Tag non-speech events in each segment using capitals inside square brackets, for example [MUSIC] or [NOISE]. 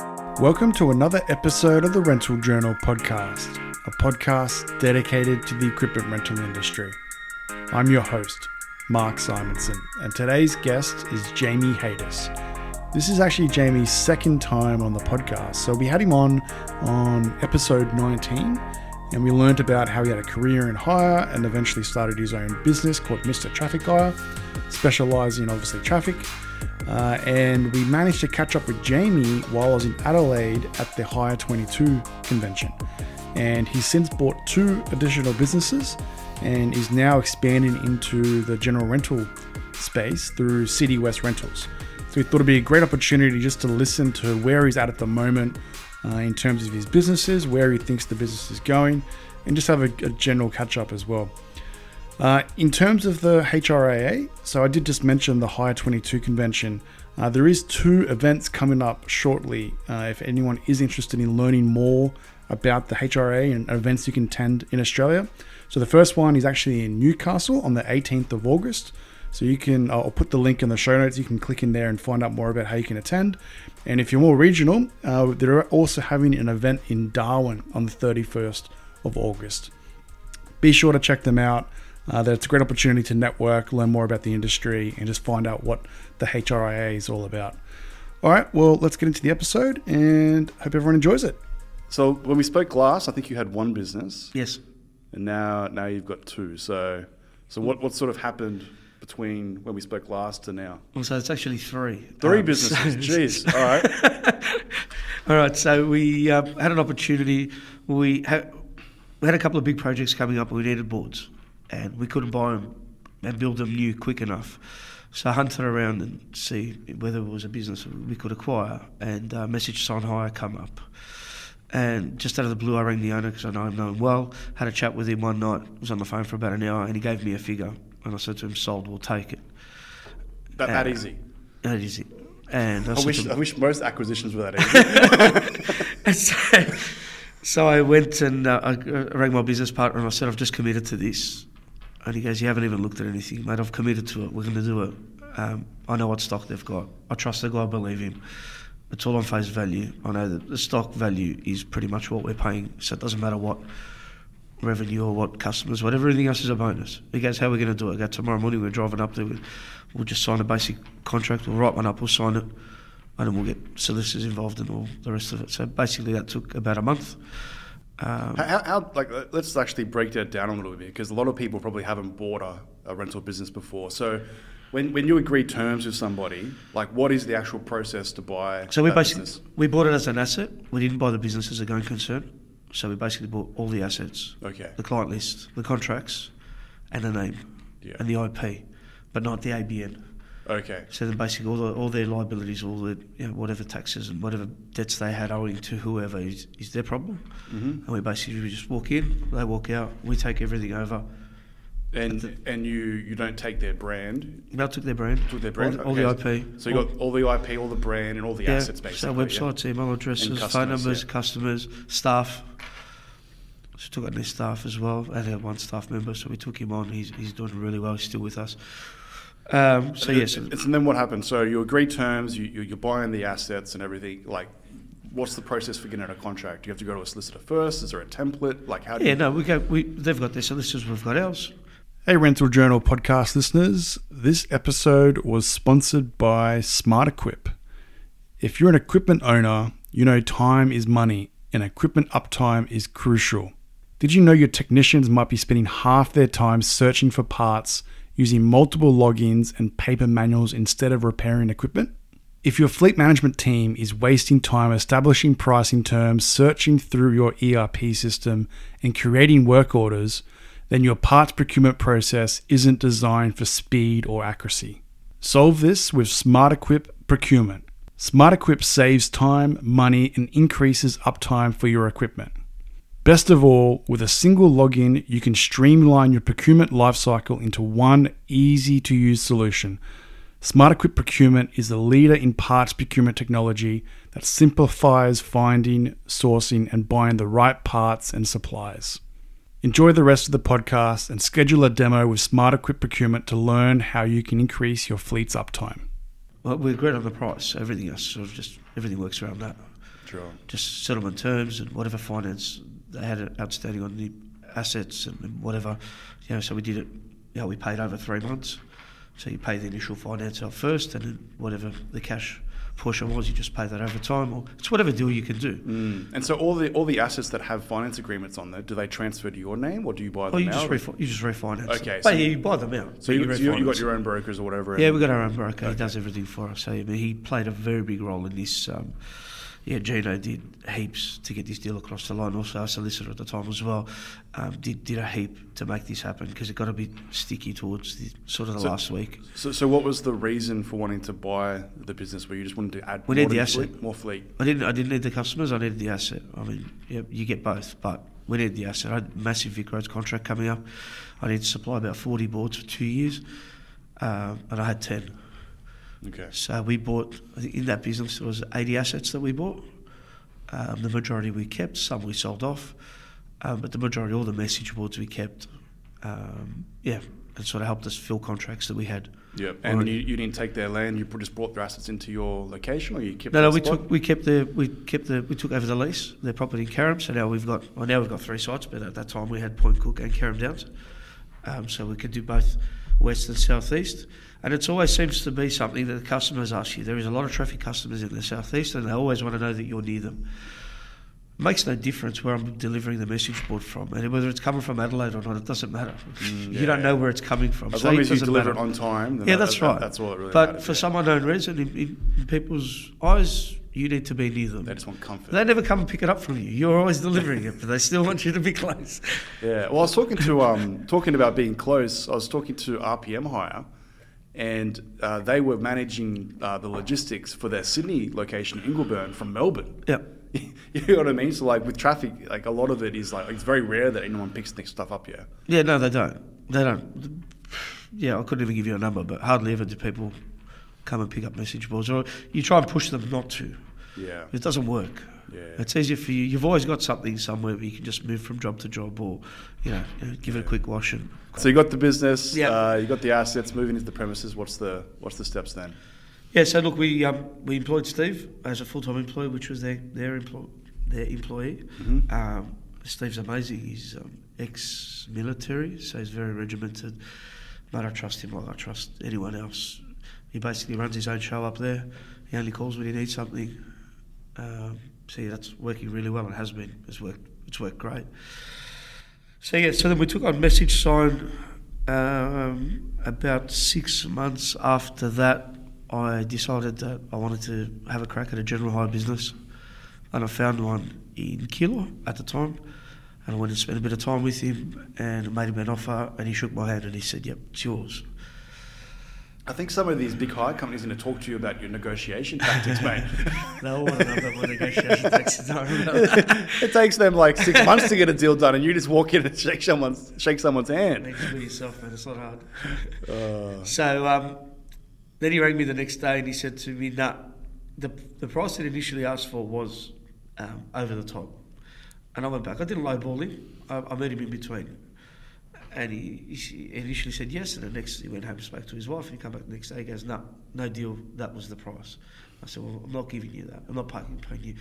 Welcome to another episode of the Rental Journal podcast, a podcast dedicated to the equipment rental industry. I'm your host, Mark Simonson, and today's guest is Jamie Haitas. This is actually Jamie's second time on the podcast. So we had him on on episode 19, and we learned about how he had a career in hire and eventually started his own business called Mr. Traffic Hire, specializing in obviously traffic. Uh, and we managed to catch up with Jamie while I was in Adelaide at the Hire 22 convention. And he's since bought two additional businesses and is now expanding into the general rental space through CitiWest Rentals. So we thought it'd be a great opportunity just to listen to where he's at at the moment uh, in terms of his businesses, where he thinks the business is going, and just have a, a general catch up as well. Uh, in terms of the HRIA, so I did just mention the Hire 22 convention. Uh, there is two events coming up shortly. Uh, if anyone is interested in learning more about the HRIA and events you can attend in Australia, so the first one is actually in Newcastle on the 18th of August. So you can, I'll put the link in the show notes. You can click in there and find out more about how you can attend. And if you're more regional, uh, they're also having an event in Darwin on the 31st of August. Be sure to check them out. Uh, it's a great opportunity to network, learn more about the industry, and just find out what the HRIA is all about. All right, well, let's get into the episode and hope everyone enjoys it. So when we spoke last, I think you had one business, Yes. and now now you've got two. So so what what sort of happened between when we spoke last to now? Well, so it's actually three. Three Um, businesses. so- Jeez. All right. [LAUGHS] All right. So we um, had an opportunity. We had we had a couple of big projects coming up, and we needed boards, and we couldn't buy them and build them new quick enough. So I hunted around and see whether it was a business we could acquire, and uh, message sign hire come up. And just out of the blue, I rang the owner because I know him known well. Had a chat with him one night. Was on the phone for about an hour, and he gave me a figure. And I said to him, "Sold. We'll take it." That, that easy. That it. And I, I wish him, I wish most acquisitions were that easy. [LAUGHS] So, so I went and uh, I rang my business partner and I said, I've just committed to this. And he goes, You haven't even looked at anything, mate. I've committed to it. We're going to do it. Um, I know what stock they've got. I trust the guy, I believe him. It's all on face value. I know that the stock value is pretty much what we're paying, so it doesn't matter what revenue or what customers, whatever, everything else is a bonus. He goes, How are we going to do it? I go, Tomorrow morning we're driving up there. We'll, we'll just sign a basic contract. We'll write one up, we'll sign it, and then we'll get solicitors involved and all the rest of it. So basically, that took about a month. Um, How, how, like let's actually break that down a little bit because a lot of people probably haven't bought a, a rental business before. So when, when you agree terms with somebody, like what is the actual process to buy? So we basically business? we bought it as an asset. We didn't buy the business as a going concern. So we basically bought all the assets, Okay. the client list, the contracts, and the name, Yeah. and the IP, but not the ABN. Okay. So then basically all the, all their liabilities, all the you know, whatever taxes and whatever debts they had owing to whoever is, is their problem. hmm And we basically we just walk in, they walk out, we take everything over. And and you you don't take their brand, They took their brand, took their brand. all, the- all the IP. So you got all the IP, all the brand, and all the yeah, assets basically. So yeah? websites, email addresses, phone numbers, yeah. customers, staff. Took on their staff as well. I had one staff member, so we took him on. He's, he's doing really well. He's still with us. Um, so yes, It's, and then what happens? So you agree terms, you, you you're buying the assets and everything. Like, what's the process for getting a contract? Do you have to go to a solicitor first? Is there a template? Like, how do yeah, you? no, we go. We they've got their solicitors. We've got ours. Hey, Rental Journal podcast listeners. This episode was sponsored by SmartEquip. If you're an equipment owner, you know time is money and equipment uptime is crucial. Did you know your technicians might be spending half their time searching for parts using multiple logins and paper manuals instead of repairing equipment? If your fleet management team is wasting time establishing pricing terms, searching through your ERP system, and creating work orders, then your parts procurement process isn't designed for speed or accuracy. Solve this with SmartEquip Procurement. SmartEquip saves time, money, and increases uptime for your equipment. Best of all, with a single login, you can streamline your procurement lifecycle into one easy to use solution. SmartEquip Procurement is the leader in parts procurement technology that simplifies finding, sourcing, and buying the right parts and supplies. Enjoy the rest of the podcast and schedule a demo with SmartEquip Procurement to learn how you can increase your fleet's uptime. Well, we agreed on the price. Everything else sort of just everything works around that. Sure. just settlement terms and whatever finance they had outstanding on the assets and, whatever. You know, so we did it. You know, we paid over three months. So you pay the initial finance out first, and then whatever the cash portion was, you just pay that over time, or it's whatever deal you can do. Mm. And so all the all the assets that have finance agreements on there, do they transfer to your name or do you buy them Oh, you out? just refi- you just refinance. Okay, so but yeah, you- you buy them out. so you, but so you, you got your own brokers or whatever. Yeah, we got our own broker. He does everything for us. So I mean, he played a very big role in this. Um, yeah, Gino did heaps to get this deal across the line. Also, our solicitor at the time as well um, did did a heap to make this happen because it got a bit sticky towards the sort of the So- last week. So, so what was the reason for wanting to buy the business? Where you just wanted to add We more need the fleet? asset. more fleet. I didn't I didn't need the customers. I needed the asset. I mean, yeah, you get both, but we need the asset. I had a massive VicRoads contract coming up. I need to supply about forty boards for two years, um, and I had ten. Okay. So we bought, in that business, there was 80 assets that we bought. Um, the majority we kept, some we sold off, um, but the majority, all the message boards we kept. Um, yeah, it sort of helped us fill contracts that we had. Yeah. And you, you didn't take their land. You just brought their assets into your location, or you kept. No, no, we spot? took we kept the we kept the we took over the lease, their property in Carrum. So now we've got well now we've got three sites, but at that time we had Point Cook and Carrum Downs, um, so we could do both west and southeast. And it always seems to be something that the customers ask you. There is a lot of traffic customers in the southeast, and they always want to know that you're near them. It makes no difference where I'm delivering the message board from, and whether it's coming from Adelaide or not, it doesn't matter. Mm, [LAUGHS] you don't know where it's coming from. As so long as you deliver matter. it on time. Then Yeah, that- that's that- right. That's all it really But matters, for yeah. some unknown reason, in, in, in people's eyes, you need to be near them. they just want comfort. They never come and pick it up from you. You're always delivering it, but they still want you to be close. Yeah. Well, I was talking to um, talking about being close. I was talking to RPM Hire, and uh, they were managing uh, the logistics for their Sydney location, Ingleburn, from Melbourne. Yeah. [LAUGHS] you know what I mean? So like with traffic, like a lot of it is like it's very rare that anyone picks this stuff up here. Yeah, no, they don't. They don't. Yeah, I couldn't even give you a number, but hardly ever do people come and pick up message boards. Or you try and push them not to. Yeah. It doesn't work. Yeah. It's easier for you. You've always got something somewhere where you can just move from job to job or, you know, you know, give it a quick wash and. So you got the business. Yeah. Uh, you got the assets. Moving into the premises. What's the what's the steps then? Yeah, so look, we um, we employed Steve as a full time employee, which was their their, employ, their employee. Mhm. Um, Steve's amazing. He's um, ex military, so he's very regimented. But I trust him like I trust anyone else. He basically runs his own show up there. He only calls when he needs something. Um, yeah, that's working really well and has been. It's worked. It's worked great. So yeah, so then we took on message sign. Um, about six months after that, I decided that I wanted to have a crack at a general hire business, and I found one in Keilor at the time. And I went and spent a bit of time with him and made him an offer, and he shook my hand and he said, "Yep, it's yours." I think some of these big hire companies are going to talk to you about your negotiation tactics, mate. [LAUGHS] they all want to know about my negotiation [LAUGHS] tactics. It takes them like six months to get a deal done, and you just walk in and shake someone's shake someone's hand. To be yourself, man. It's not hard. [LAUGHS] Uh, So um, then he rang me the next day and he said to me, "Nah, the the price that initially asked for was um, over the top." And I went back. I didn't lowball him. I, I met him in between. And he, he initially said yes, and the next he went home and spoke to his wife. And he came back the next day. He goes, "No, no deal. That was the price." I said, "Well, I'm not giving you that. I'm not paying, paying you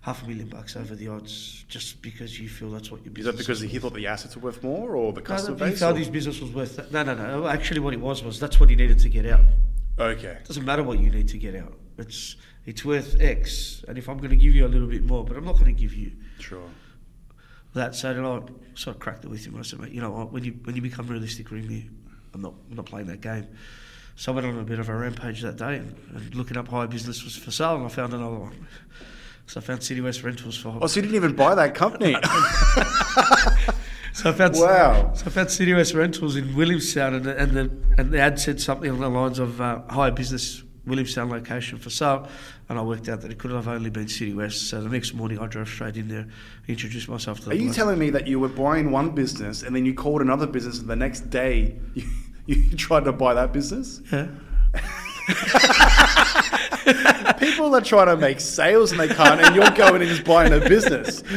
half a million bucks over the odds just because you feel that's what your business." is that because he worth." thought the assets were worth more, or the customer no, he base? felt or- his business was worth that. No, no, no. Actually, what it was was that's what he needed to get out. Okay. It doesn't matter what you need to get out. It's it's worth X, and if I'm going to give you a little bit more, but I'm not going to give you Sure. That. So then I sort of cracked it with him. I said, mate, you know what? When you when you become realistic, me. I'm not I'm not playing that game. So I went on a bit of a rampage that day, and, and looking up high business was for sale, and I found another one. So I found CitiWest Rentals for. Oh, so you didn't even buy that company? [LAUGHS] So I found Wow. So I found CitiWest Rentals in Williamstown, and the, and the and the ad said something along the lines of uh, high business Williamstown location for sale, and I worked out that it could have only been CitiWest. So the next morning I drove straight in there, introduced myself to the. Are you bloke. telling me that you were buying one business and then you called another business and the next day you, [LAUGHS] you tried to buy that business? Yeah. [LAUGHS] People are trying to make sales and they can't, and you're going and just buying a business. [LAUGHS]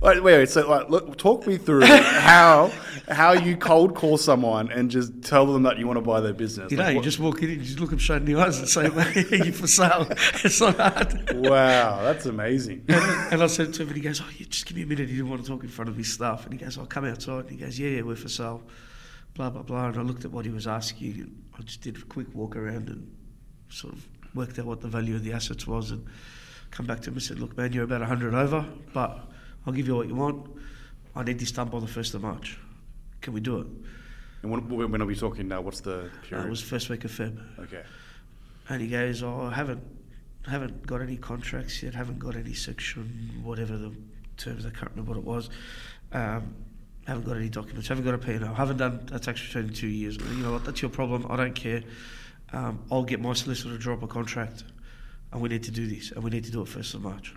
Wait, wait, wait so like, look, talk me through how how you cold call someone and just tell them that you want to buy their business. You Like, know, you what- just walk in, and you just look them straight in the eyes and say, "Mate, are you for sale?" [LAUGHS] It's not hard. wow, that's amazing. And I said to him, and he goes, "Oh, yeah, just give me a minute." He didn't want to talk in front of his staff, and he goes, "I'll come outside." And he goes, "Yeah, yeah, we're for sale." Blah blah blah. And I looked at what he was asking, and I just did a quick walk around and sort of worked out what the value of the assets was, and come back to him and said, "Look, man, you're about hundred over, but I'll give you what you want. I need this done by the first of March. Can we do it?" and when, when are we talking now? What's the Uh, period? it was first week of Feb. okay. And he goes, "Oh, I haven't, haven't got any contracts yet. Haven't got any section, whatever the terms. I can't remember what it was. Um, haven't got any documents. Haven't got a P&L. Haven't done a tax return in two years. You know what? That's your problem. I don't care. Um, I'll get my solicitor to draw up a contract, and we need to do this, and we need to do it first of March.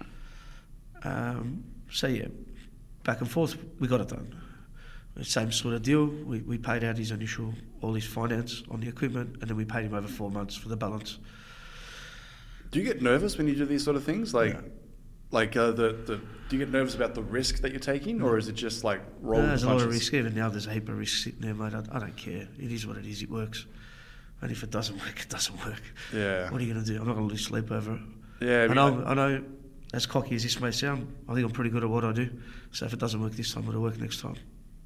Um, so yeah, back and forth, we got it done. Same sort of deal. We, we paid out his initial, all his finance on the equipment, and then we paid him over four months for the balance. Do you get nervous when you do these sort of things? Like, No. like uh, the, the do you get nervous about the risk that you're taking, or is it just like roll No, the there's a lot of risk. Even now, there's a heap of risk sitting there, mate. I, I don't care. It is what it is. It works. And if it doesn't [LAUGHS] work, it doesn't work. Yeah, What are you going to do? I'm not going to lose sleep over it. yeah. I know, I know, as cocky as this may sound, I think I'm pretty good at what I do. So if it doesn't work this time, it'll work next time.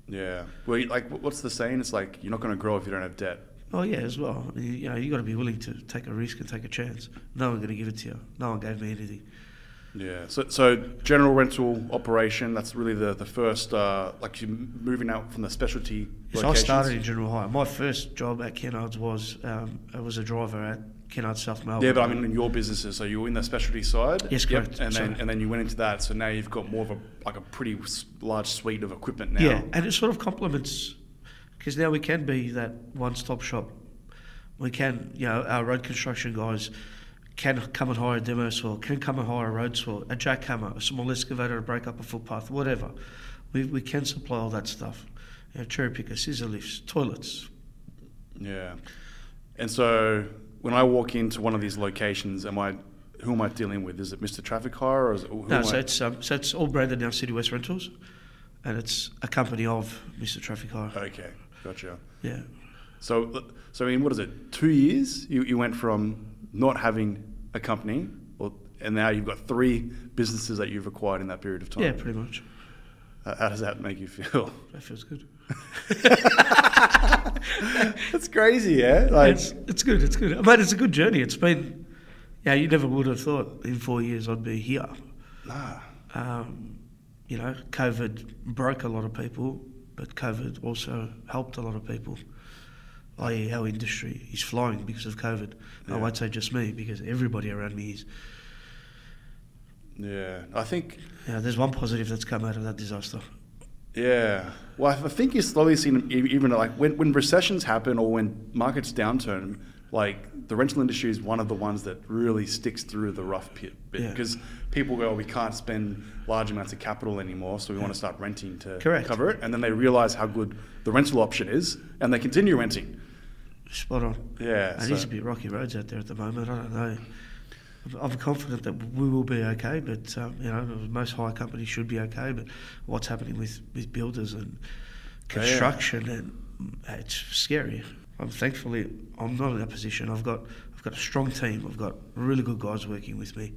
Yeah. Well, you- like, what's the saying? It's like you're not going to grow if you don't have debt. Oh yeah, as well. You, you know, you got to be willing to take a risk and take a chance. No one's going to give it to you. No one gave me anything. Yeah. So, so general rental operation. That's really the the first. Uh, like you're moving out from the specialty. Yes, I started in General Hire. My first job at Kennards was um, I was a driver at Kennards South Melbourne. Yeah, but I mean in your businesses, so you were in the specialty side. Yes, Yep, correct. And then and then you went into that. So now you've got more of a like a pretty large suite of equipment now. Yeah, and it sort of complements because now we can be that one-stop shop. We can, you know, our road construction guys can come and hire a demo saw, can come and hire a road saw, a jackhammer, a small excavator to break up a footpath, whatever. We, we can supply all that stuff. You know, cherry picker, scissor lifts, toilets. Yeah. And so when I walk into one of these locations, am I who am I dealing with? Is it Mr. Traffic Hire or is it who No, so I? it's um, so it's all branded now CitiWest Rentals, and it's a company of Mr. Traffic Hire. Okay, gotcha. Yeah. So so I mean, what is it? Two years? You you went from not having a company, or, and now you've got three businesses that you've acquired in that period of time. Yeah, pretty much. How how does that make you feel? That feels good. That's crazy, yeah. Like it's, it's good. It's good. Mate, it's a good journey. It's been, yeah, you never would have thought in four years I'd be here. nah. Um, you know, COVID broke a lot of people, but COVID also helped a lot of people. I.e., our industry is flying because of COVID. I won't say just me because everybody around me is. Yeah, I think Yeah, there's one positive that's come out of that disaster. Yeah. Well, I think you're slowly seeing even like when, when recessions happen or when markets downturn, like the rental industry is one of the ones that really sticks through the rough pit bit Yeah. because people go, "Oh, we can't spend large amounts of capital anymore, so we want to start renting to Correct. cover it. And then they realize how good the rental option is and they continue renting. Spot on. Yeah. It needs so- to be rocky roads out there at the moment. I don't know. I'm- confident that we will be okay, but um, you know, most hire companies should be okay. But what's happening with, with builders and Yeah. construction and mm, it's scary. I'm thankfully I'm not in that position. I've got I've got a strong team. I've got really good guys working with me.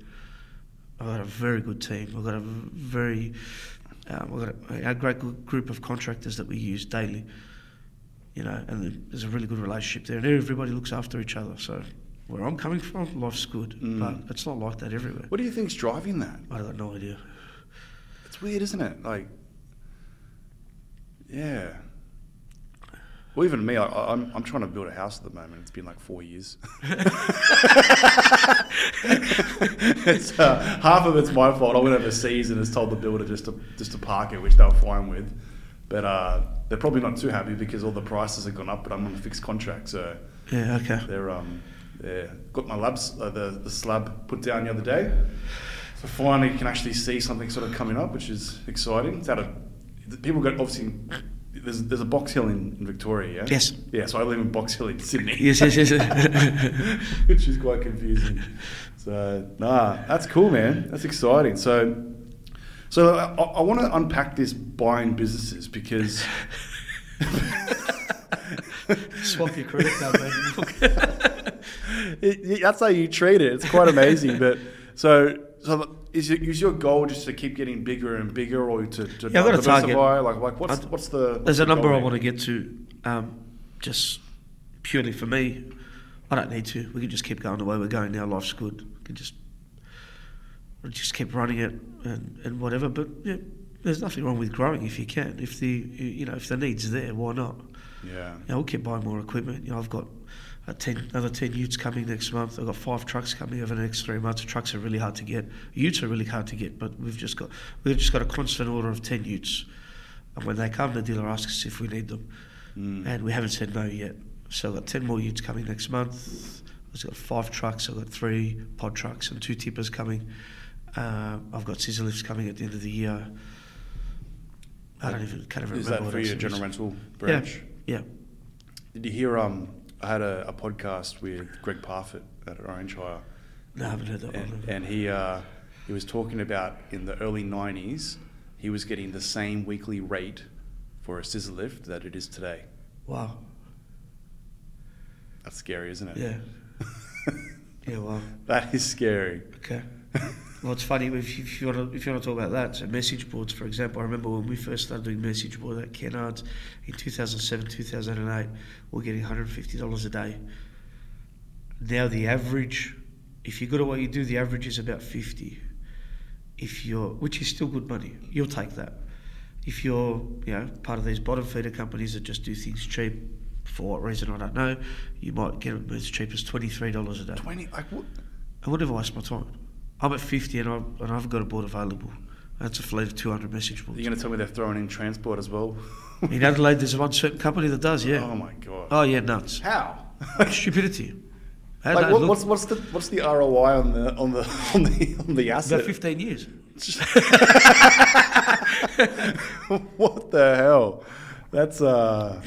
I've got a very good team. I've got a very um, I've got a, a great group of contractors that we use daily. You know, and there's a really good relationship there, and everybody looks after each other. So, where I'm coming from, life's good, Mm. but it's not like that everywhere. What do you think's driving that? I got no idea. It's weird, isn't it? Like, yeah. Well, even me, I, I'm, I'm trying to build a house at the moment. It's been like four years. [LAUGHS] it's uh, half of it's my fault. I went overseas and has told the builder just to just to park it, which they were fine with. But uh, they're probably not too happy because all the prices have gone up. But I'm on a fixed contract, so Yeah, okay. they're um, yeah, got my labs, uh, the the slab put down the other day. So finally, you can actually see something sort of coming up, which is exciting. It's out of people got obviously. There's, there's a Box Hill in, in Victoria, yeah? Yes. Yeah, so I live in Box Hill in Sydney. Yes, yes, yes. [LAUGHS] which is quite confusing. So, nah, that's cool, man. That's exciting. So, so I, I want to unpack this buying businesses because [LAUGHS] Swap your credit card, man. It- that's how you treat it. It's quite amazing. but so, so is, it, is your goal just to keep getting bigger and bigger, or to, to Yeah, I've got a target. Like, like what's I'd- what's the? There's a the number I want to get to. Um, just purely for me, I don't need to. We can just keep going the way we're going now. Life's good. We can just we'll just keep running it and, and whatever. But yeah, there's nothing wrong with growing if you can. If the you know if the need's there, why not? Yeah. You know, we'll keep buying more equipment. You know, I've got uh, 10, another 10 utes coming next month. I've got five trucks coming over the next three months. Trucks are really hard to get. Utes are really hard to get, but we've just got we've just got a constant order of 10 utes. And when they come, the dealer asks us if we need them. Mm. And we haven't said no yet. So I've got 10 more utes coming next month. I've got five trucks. I've got three pod trucks and two tippers coming. Uh, I've got scissor lifts coming at the end of the year. I don't even can't even Is remember that what for your general rental branch? Yeah. Did you hear? Um, I had a, a podcast with Greg Parfitt at Orange Hire, No, I haven't heard that and, one. and he uh, he was talking about in the early '90s, he was getting the same weekly rate for a scissor lift that it is today. Wow. That's scary, isn't it? Yeah. [LAUGHS] Yeah, well, that is scary. okay. [LAUGHS] Well, it's funny if you, if you want to if you want to talk about that. So message boards, for example, I remember when we first started doing message board at Kennards in 2007, 2008, we are getting 150 dollars a day. Now the average, if you're good at what you do, the average is about 50. If you're, which is still good money, you'll take that. If you're, you know, part of these bottom feeder companies that just do things cheap, for what reason I don't know, you might get it as cheap as $23 a day. Twenty. Like what? I would never waste my time. I'm at 50 and, I've, and I've got a board available. That's a fleet of 200 message boards. You're going to tell me they're throwing in transport as well? [LAUGHS] In Adelaide, there's one certain company that does, yeah. Oh my god. Oh, yeah, nuts. How? [LAUGHS] Stupidity. Like what, what's what's the what's the ROI on the on the [LAUGHS] on the on the about asset? 15 years. what the hell? That's uh,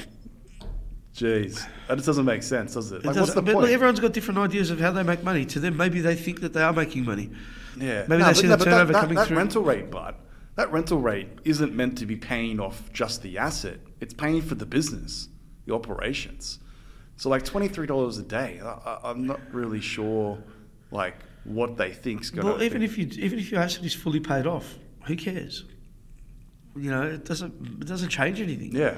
jeez, that just doesn't make sense, does it? Like, what's the but point? everyone's got different ideas of how they make money. To them, maybe they think that they are making money. yeah, maybe they see the turnover that, coming that, through. That rental rate, but that rental rate isn't meant to be paying off just the asset. It's paying for the business, the operations. So like twenty three dollars a day. I, I, I'm not really sure, like what they think's. Happen. Well, even be- if you even if your asset is fully paid off, who cares? You know, it doesn't it doesn't change anything. yeah,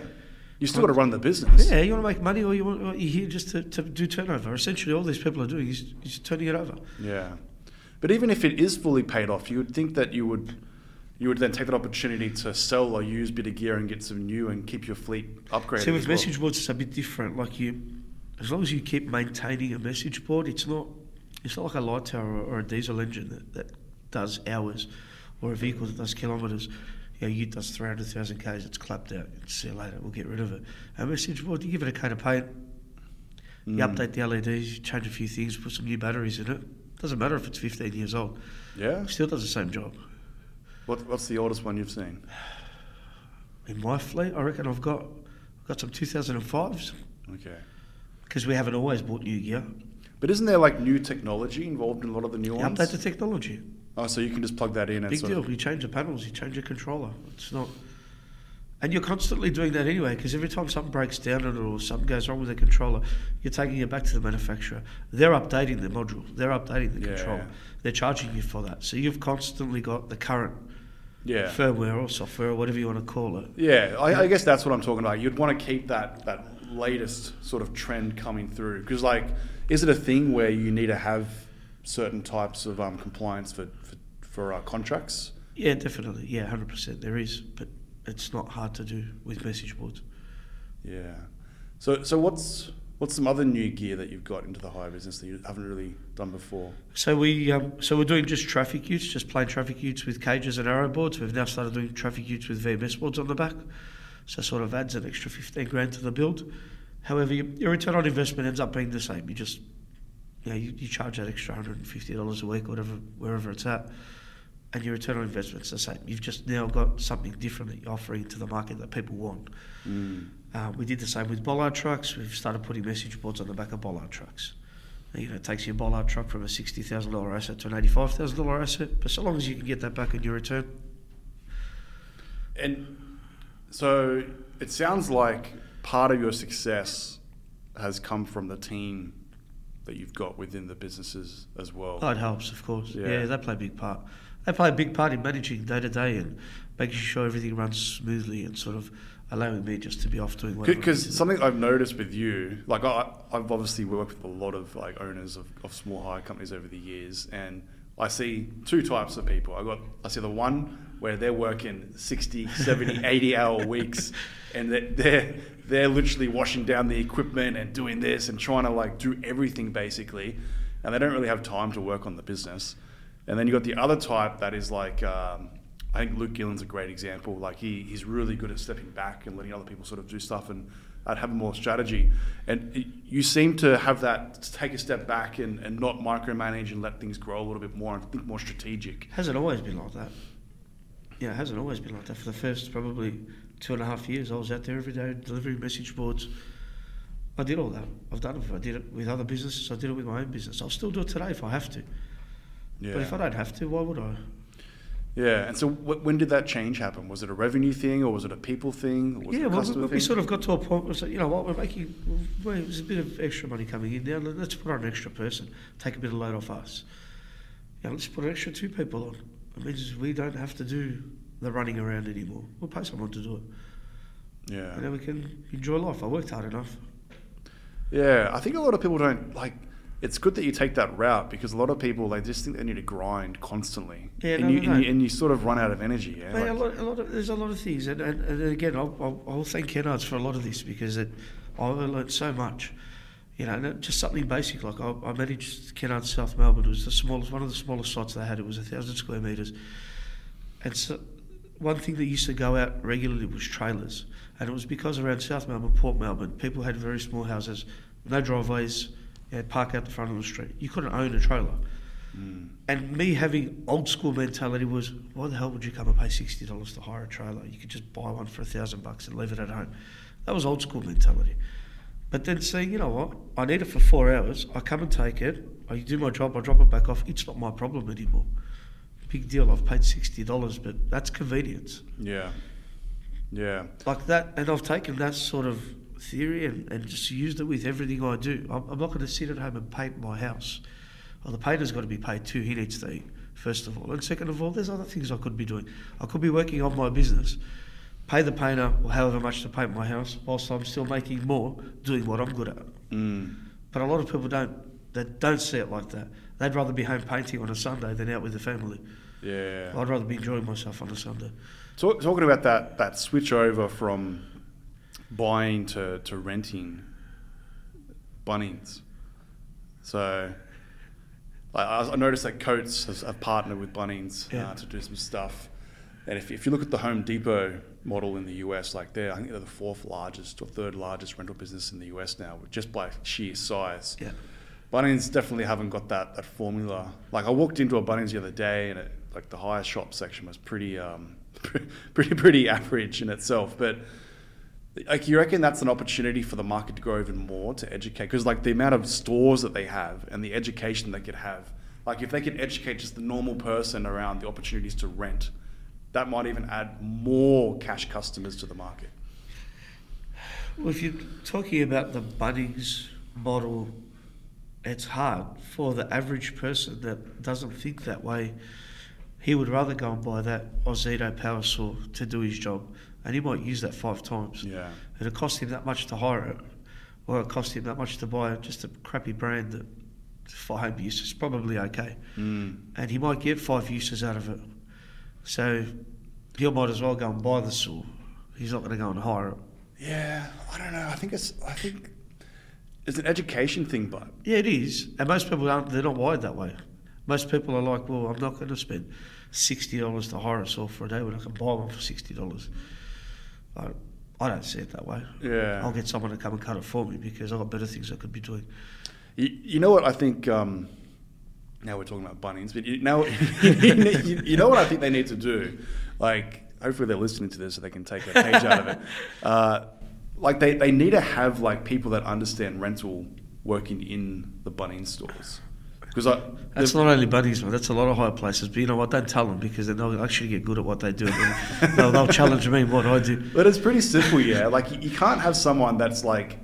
you still got to run the business. Yeah, you want to make money, or you want or you're here just to, to do turnover. Essentially, all these people are doing is, is turning it over. Yeah, but even if it is fully paid off, you would think that you would you would then take that opportunity to sell or use a bit of gear and get some new and keep your fleet upgraded. See, with well. message boards, it's a bit different. Like you, as long as you keep maintaining a message board, it's not it's not like a light tower or, or a diesel engine that, that does hours, or a vehicle that does kilometres. You know, Ute does 300,000 k's, it's clapped out. See you later, we'll get rid of it. A message board, you give it a coat of paint, you Mm. update the LEDs, you change a few things, put some new batteries in it. Doesn't matter if it's 15 years old, Yeah. still does the same job. What, what's the oldest one you've seen? In my fleet, I reckon I've got I've got some 2005s Okay. because we haven't always bought new gear. But isn't there like new technology involved in a lot of the new You ones? update the technology. Oh, so you can just plug that in and Big deal. of. You change the panels, you change the controller. It's not. And you're constantly doing that anyway, because every time something breaks down on it or something goes wrong with the controller, you're taking it back to the manufacturer. They're updating the module. They're updating the Yeah. controller. They're charging you for that. So you've constantly got the current Yeah. firmware or software or whatever you want to call it. Yeah, I, I guess that's what I'm talking about. You'd want to keep that that latest sort of trend coming through because, like, is it a thing where you need to have certain types of um, compliance for for, for uh, contracts? Yeah, definitely. Yeah, hundred percent. There is, but it's not hard to do with message boards. Yeah. So so what's what's some other new gear that you've got into the hire business that you haven't really done before? So we um, so we're doing just traffic utes, just plain traffic utes with cages and arrow boards. We've now started doing traffic utes with VMS boards on the back, so that sort of adds an extra fifteen grand to the build. However, your, your return on investment ends up being the same. You just you know, you, you charge that extra hundred and fifty dollars a week, whatever wherever it's at, and your return on investment's the same. You've just now got something different that you're offering to the market that people want. Mm. Uh, we did the same with bollard trucks. We've started putting message boards on the back of bollard trucks. You know, it takes your bollard truck from a sixty thousand dollar asset to an eighty five thousand dollar asset. But so long as you can get that back in your return, And So it sounds like part of your success has come from the team that you've got within the businesses as well. Oh, it helps, of course. Yeah. Yeah. they play a big part. They play a big part in managing day to day and making sure everything runs smoothly and sort of allowing me just to be off doing whatever. I need to Because something I've noticed with you, like I, I've obviously worked with a lot of like owners of, of small hire companies over the years, and I see two types of people. I got I see the one where they're working 60, 70, 80 hour weeks, and they're, they're literally washing down the equipment and doing this and trying to like do everything basically, and they don't really have time to work on the business. And then you've got the other type that is like. Um, I think Luke Gillen's a great example. Like he, he's really good at stepping back and letting other people sort of do stuff and uh, have more strategy. And you seem to have that take a step back and, and not micromanage and let things grow a little bit more and think more strategic. Has it always been like that. Yeah, it hasn't always been like that. For the first probably two and a half years, I was out there every day delivering message boards. I did all that. I've done it. I did it with other businesses. I did it with my own business. I'll still do it today if I have to. Yeah. But if I don't have to, why would I? yeah. And so wh- when did that change happen? Was it a revenue thing or was it a people thing? Yeah, well, customer we, we sort of got to a point where, you know what, we're making, well, there's a bit of extra money coming in now. let- Let's put on an extra person, take a bit of load off us. Yeah, let's put an extra two people on. It means we don't have to do the running around anymore. We'll pay someone to do it. yeah. And then we can enjoy life. I worked hard enough. Yeah, I think a lot of people don't like. It's good that you take that route because a lot of people they just think they need to grind constantly, Yeah, and no, you, no, and, you and you sort of run out of energy. Yeah, Mate, a, lot, a lot of, there's a lot of things, and, and, and again, I'll, I'll, I'll thank Kennards for a lot of this because it, I've learned so much. You know, just something basic like I, I managed Kennards South Melbourne. It was the smallest, one of the smallest sites they had. It was a thousand square meters, and so one thing that used to go out regularly was trailers, and it was because around South Melbourne, Port Melbourne, people had very small houses, no driveways. You had park out the front of the street. You couldn't own a trailer. Mm. And me having old school mentality was, why the hell would you come and pay sixty dollars to hire a trailer? You could just buy one for a thousand bucks and leave it at home. That was old school mentality. But then saying, you know what, I need it for four hours. I come and take it. I do my job. I drop it back off. It's not my problem anymore. Big deal. I've paid sixty dollars, but that's convenience. yeah, yeah, Like that, and I've taken that sort of theory and, and just used it with everything I do. I'm, I'm not going to sit at home and paint my house. Well, the painter's got to be paid too. He needs to eat, first of all. And second of all, there's other things I could be doing. I could be working on my business, pay the painter or however much to paint my house, whilst I'm still making more doing what I'm good at. mm. But a lot of people don't. They don't see it like that. They'd rather be home painting on a Sunday than out with the family. yeah. I'd rather be enjoying myself on a Sunday. Talk, talking about that that switch over from buying to, to renting Bunnings. So, like, I, I noticed that Coates has have partnered with Bunnings Yeah. uh, to do some stuff. And if, if you look at the Home Depot model in the US, like they're I think they're the fourth largest or third largest rental business in the US now, just by sheer size. Yeah. Bunnings definitely haven't got that, that formula. Like I walked into a Bunnings the other day, and it, like the higher shop section was pretty um, [LAUGHS] pretty pretty average in itself. But like you reckon that's an opportunity for the market to grow even more to educate because like the amount of stores that they have and the education they could have. Like if they could educate just the normal person around the opportunities to rent, that might even add more cash customers to the market. Well, if you're talking about the Bunnings model, it's hard for the average person that doesn't think that way. He would rather go and buy that Ozito power saw to do his job, and he might use that five times. Yeah. And It'll cost him that much to hire it, or it cost him that much to buy just a crappy brand that for home use is probably okay, Mm. and he might get five uses out of it. So he might as well go and buy the saw. He's not going to go and hire it. Yeah, I don't know. I think it's I think it's an education thing, but Yeah, it is. And most people aren't, they're not wired that way. Most people are like, well, I'm not going to spend $60 to hire a saw for a day when I can buy one for $60. I, I don't see it that way. yeah. I'll get someone to come and cut it for me because I've got better things I could be doing. You, you know what I think? Um, now we're talking about Bunnings, but you know, [LAUGHS] you, you know what I think they need to do. Like, hopefully they're listening to this so they can take a page out of it. [LAUGHS] Uh, like they, they need to have like people that understand rental working in the Bunnings stores. Because I, That's not only Bunnings, man. That's a lot of higher places. But you know what? Don't tell them because then they'll actually get good at what they do. [LAUGHS] They'll, they'll challenge me what I do. But it's pretty simple, yeah. Like you, you can't have someone that's like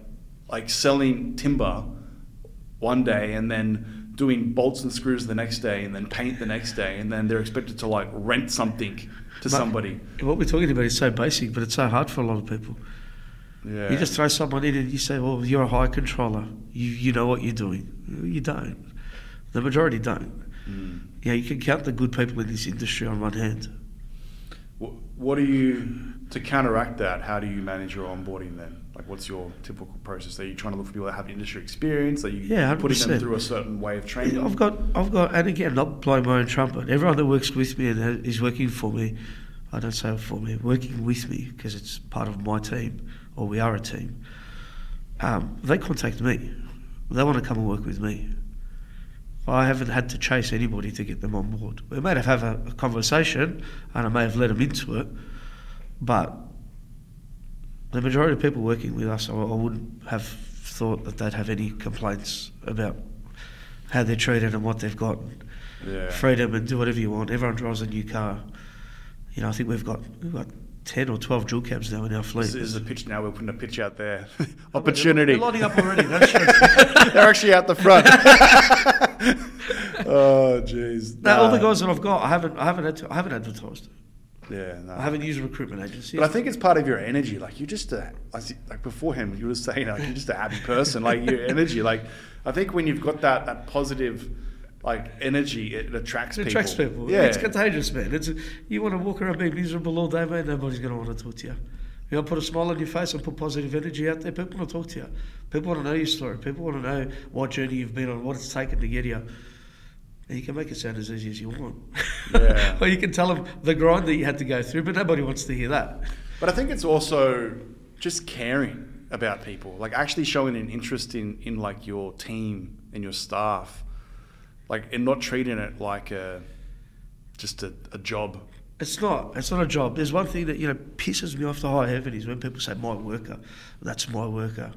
like selling timber one day and then doing bolts and screws the next day and then paint the next day and then they're expected to like rent something to But- somebody. What we're talking about is so basic, but it's so hard for a lot of people. Yeah. You just throw someone in and you say, well, you're a high controller. You, you know what you're doing. You don't. The majority don't. Mm. Yeah, you can count the good people in this industry on one hand. Wh- What do you to counteract that? How do you manage your onboarding then? Like, what's your typical process? Are you trying to look for people that have industry experience? Are you Yeah, putting them through a certain way of training? I've got, I've got, and again, not blowing my own trumpet. Everyone that works with me and is working for me, I don't say for me, working with me because it's part of my team, or we are a team. Um, they contact me. They want to come and work with me. I haven't had to chase anybody to get them on board. We may have had a, a conversation, and I may have led them into it, but the majority of people working with us, I, I wouldn't have thought that they'd have any complaints about how they're treated and what they've got. yeah. Freedom and do whatever you want. Everyone drives a new car. You know, I think we've got we've got ten or twelve dual cabs now in our fleet. This is a pitch now. We're putting a pitch out there. They're [LAUGHS] Opportunity. lining up already. That's. [LAUGHS] They're actually out the front. [LAUGHS] oh, jeez. no, all the Nah. guys that I've got, I haven't I haven't I haven't advertised. Yeah, no. I haven't used a recruitment agency. But I think it's part of your energy. Like you're just, a, I see- like before him, you were saying like you're just a happy person. Like your energy. Like I think when you've got that that positive, like energy, it attracts it people. attracts people. Yeah. It's contagious, man. It's you want to walk around being miserable all day, man. Nobody's going to want to talk to you. You know, put a smile on your face and put positive energy out there. People want to talk to you. People want to know your story. People want to know what journey you've been on, what it's taken to get here. And you can make it sound as easy as you want. [LAUGHS] Yeah. [LAUGHS] or you can tell them the grind that you had to go through, but nobody wants to hear that. But I think it's also just caring about people, like actually showing an interest in in like your team and your staff, like and not treating it like a just a, a job. It's not. It's not a job. There's one thing that you know pisses me off the high heaven is when people say my worker. That's my worker.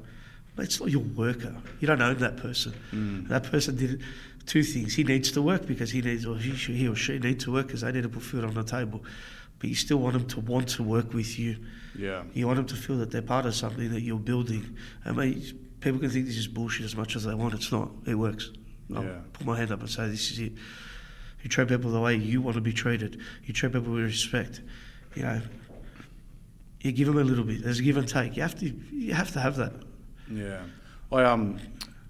But it's not your worker. You don't own that person. Mm. That person did two things. He needs to work because he needs, or he, he or she need to work because they need to put food on the table. But you still want them to want to work with you. Yeah. You want them to feel that they're part of something that you're building. I mean, people can think this is bullshit as much as they want. It's not. It works. I'll Yeah. put my hand up and say this is it. You treat people the way you want to be treated. You treat people with respect. You know, you give them a little bit. There's a give and take. You have to. You have to have that. Yeah. I um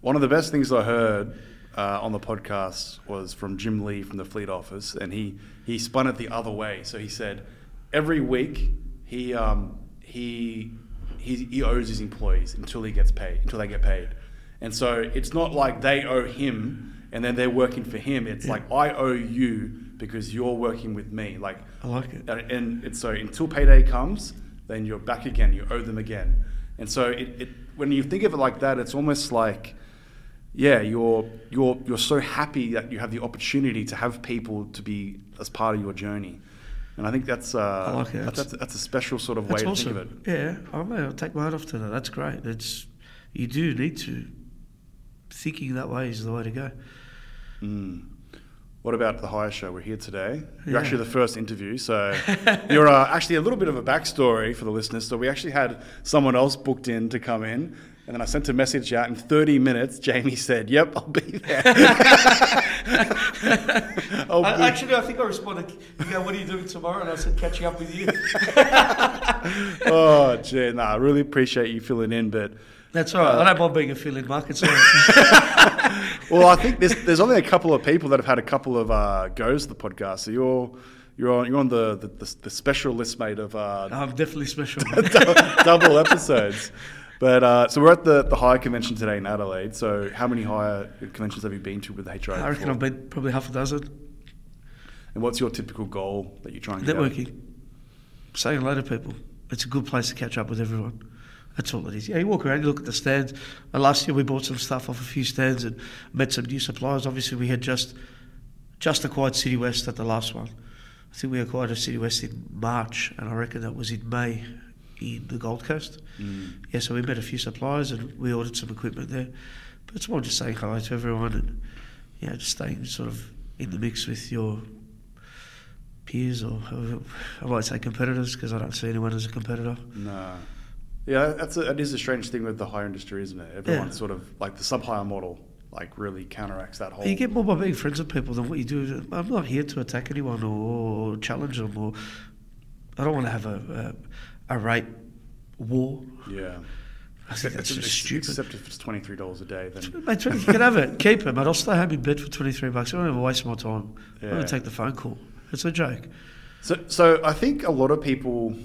one of the best things I heard uh, on the podcast was from Jim Lee from the Fleet Office, and he he spun it the other way. So he said every week he um he he, he owes his employees until he gets paid until they get paid, and so it's not like they owe him and then they're working for him. It's like I owe you because you're working with me. Like I like it. and, and it's so until payday comes, then you're back again. You owe them again. And so it, it when you think of it like that, it's almost like, yeah, you're you're you're so happy that you have the opportunity to have people to be as part of your journey. And I think that's uh, I like it. That's, that's, that's a special sort of way That's to awesome. think of it. Yeah, I I'll take my hat off to that. That's great. It's you do need to. Thinking that way is the way to go. Mm. What about the Hire Show? We're here today. You're Yeah. actually the first interview, so [LAUGHS] you're uh, actually a little bit of a backstory for the listeners. So we actually had someone else booked in to come in, and then I sent a message out. In 30 minutes, Jamie said, "Yep, I'll be there." [LAUGHS] I'll be- actually, I think I responded. You go, "What are you doing tomorrow?" And I said, "Catching up with you." [LAUGHS] oh, gee, nah, I really appreciate you filling in, but That's all right. I don't mind being a fill-in market. It's all right. [LAUGHS] well, I think there's there's only a couple of people that have had a couple of uh, goes to the podcast. So you're you're on you're on the the, the, the special list, mate, of uh, I'm definitely special. double episodes. But uh, so we're at the, the hire convention today in Adelaide. So how many hire conventions have you been to with HRIA? I reckon before? I've been probably half a dozen. And what's your typical goal that you're trying to get? Networking. Saying hello to people. It's a good place to catch up with everyone. That's all it is. Yeah, you walk around, you look at the stands. And last year we bought some stuff off a few stands and met some new suppliers. Obviously, we had just just acquired CitiWest at the last one. I think we acquired a CitiWest in March, and I reckon that was in May in the Gold Coast. Mm. Yeah, so we met a few suppliers and we ordered some equipment there. But it's more just saying hello to everyone and you know, just staying sort of in the mix with your peers or I might say competitors because I don't see anyone as a competitor. No. Yeah, that's a, it is a strange thing with the hire industry, isn't it? Everyone's Yeah. sort of like the sub hire model, like really counteracts that whole. You get more by being friends with people than what you do. I'm not here to attack anyone or, or challenge them, or I don't want to have a a, a rate war. yeah. I think that's just stupid. Except if it's twenty three dollars a day, then Mate, 20, you can have it, keep it, but I'll stay home in bed for 23 bucks. I don't even waste my time. I'm going to take the phone call. It's a joke. So, so I think a lot of people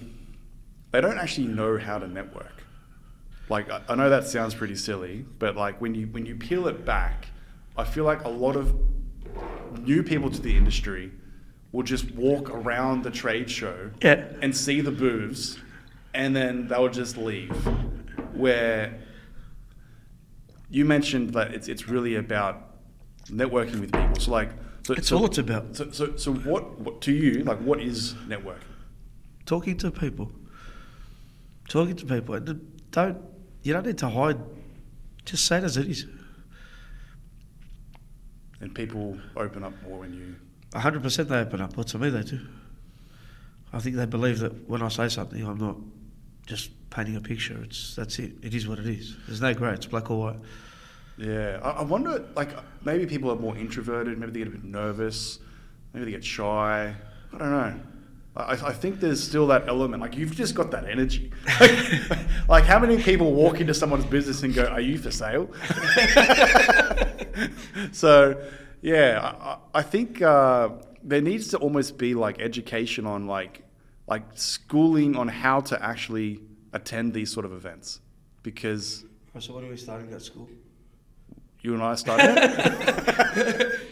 they don't actually know how to network. Like I, I know that sounds pretty silly, but like when you when you peel it back, I feel like a lot of new people to the industry will just walk around the trade show Yeah. and see the booths, and then they'll just leave. Where you mentioned that it's it's really about networking with people. So like so It's so, all it's about. so, so, so what, what to you like what is networking? Talking to people. Talking to people. Don't, you don't need to hide. Just say it as it is. And people open up more when you. 100% they open up. Well, to me, they do. I think they believe that when I say something, I'm not just painting a picture. It's That's it. It is what it is. There's no grey. It's black or white. Yeah, I, I wonder. Like maybe people are more introverted. Maybe they get a bit nervous. Maybe they get shy. I don't know. I, I think there's still that element. Like you've just got that energy. [LAUGHS] like how many people walk into someone's business and go, "Are you for sale?" [LAUGHS] so, yeah, I- I think uh, there needs to almost be like education on like like schooling on how to actually attend these sort of events because So when are we starting that school? you and I started.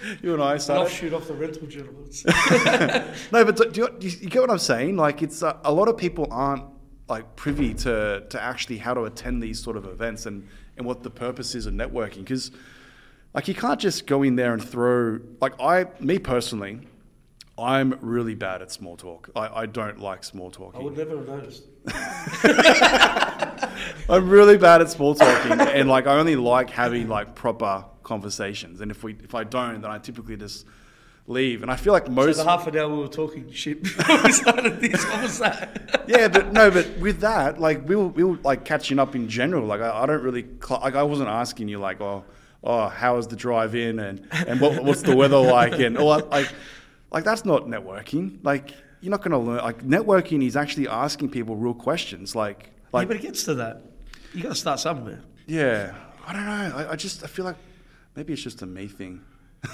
[LAUGHS] you and I started. it. shoot off the rental gentlemen. [LAUGHS] No, but do you, do you get what I'm saying? Like, it's uh, a lot of people aren't like privy to to actually how to attend these sort of events and and what the purpose is of networking because like you can't just go in there and throw like I me personally. I'm really bad at small talk. I, I don't like small talking. I would never have noticed. [LAUGHS] I'm really bad at small talking, and like I only like having like proper conversations. And if we if I don't, then I typically just leave. And I feel like So most the half an hour we were talking shit [LAUGHS] before we started this, what was that? yeah, but no, but with that, like we were, we were like catching up in general. Like I, I don't really cl- like I wasn't asking you like oh oh how was the drive in and and what, what's the weather like and all that, like like that's not networking. Like you're not going to learn. Like networking is actually asking people real questions. Like yeah, like but it gets to that. You got to start somewhere. yeah, I don't know. I, I just I feel like maybe it's just a me thing. [LAUGHS]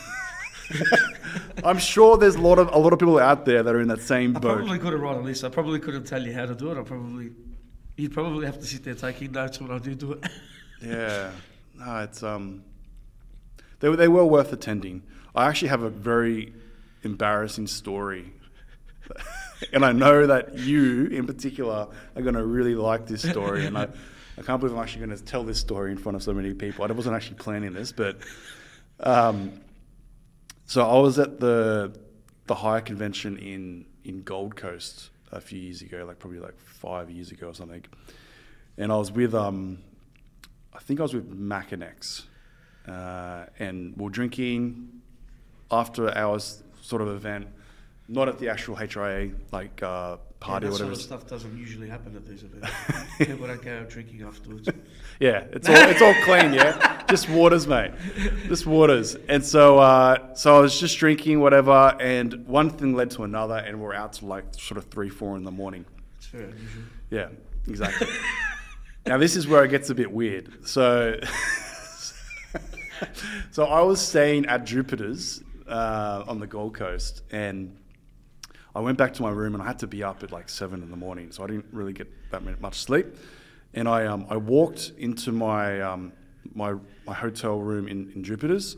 I'm sure there's a lot of a lot of people out there that are in that same boat. I probably could have write a list. I probably couldn't tell you how to do it. I probably, you'd probably have to sit there taking notes when I do do it. [LAUGHS] Yeah, no, it's um, they they were worth attending. I actually have a very embarrassing story, and I know that you in particular are going to really like this story, and I. I can't believe I'm actually going to tell this story in front of so many people. I wasn't actually planning this, but um, so I was at the the hire convention in in Gold Coast a few years ago, like probably like five years ago or something, and I was with um, I think I was with Macanex, uh, and we are drinking after hours sort of event, not at the actual HRA like uh, party yeah, or that whatever. sort of stuff doesn't usually happen at these events. [LAUGHS] People don't go out drinking afterwards. [LAUGHS] Yeah, it's all it's all clean, yeah. [LAUGHS] Just waters, mate. Just waters. And so uh, so I was just drinking whatever, and one thing led to another, and we're out to like sort of three, four in the morning. It's very unusual. Yeah, exactly. now this is where it gets a bit weird. So, so I was staying at Jupiter's uh, on the Gold Coast, and I went back to my room, and I had to be up at like seven in the morning, so I didn't really get that much sleep. And I um, I walked into my um, my my hotel room in, in Jupiter's,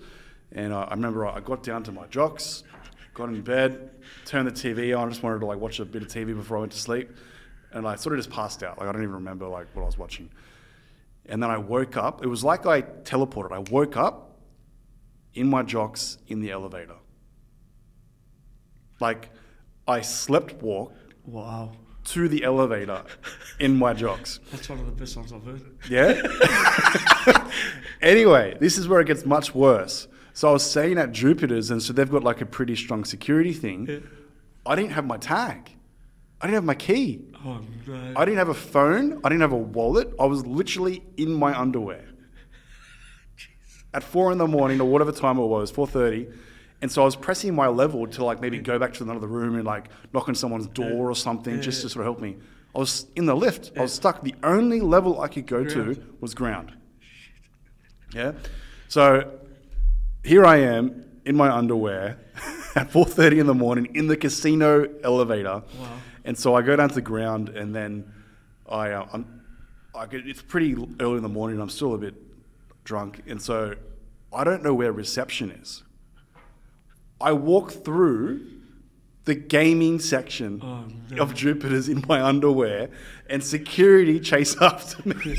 and I, I remember I got down to my jocks, got in bed, turned the TV on. I just wanted to like watch a bit of TV before I went to sleep, and I sort of just passed out. Like I don't even remember like what I was watching. And then I woke up. It was like I teleported. I woke up in my jocks in the elevator. Like I slept walk Wow. to the elevator in my jocks. [LAUGHS] That's one of the best ones I've heard. Yeah. [LAUGHS] anyway, this is where it gets much worse So I was staying at Jupiter's, and so they've got like a pretty strong security thing. Yeah. I didn't have my tag. I didn't have my key. Oh no. I didn't have a phone. I didn't have a wallet. I was literally in my underwear at four in the morning or whatever time it was, four thirty. And so I was pressing my level to like maybe go back to another room and like knock on someone's door or something just to sort of help me. I was in the lift. I was stuck. The only level I could go to was ground. Yeah. So here I am in my underwear [LAUGHS] at 4:30 in the morning in the casino elevator. Wow. And so I go down to the ground, and then I, uh, I'm, I get, it's pretty early in the morning. and I'm still a bit drunk, and so I don't know where reception is. I walk through the gaming section Oh, no. of Jupiter's in my underwear, and security chase [LAUGHS] after me. [LAUGHS]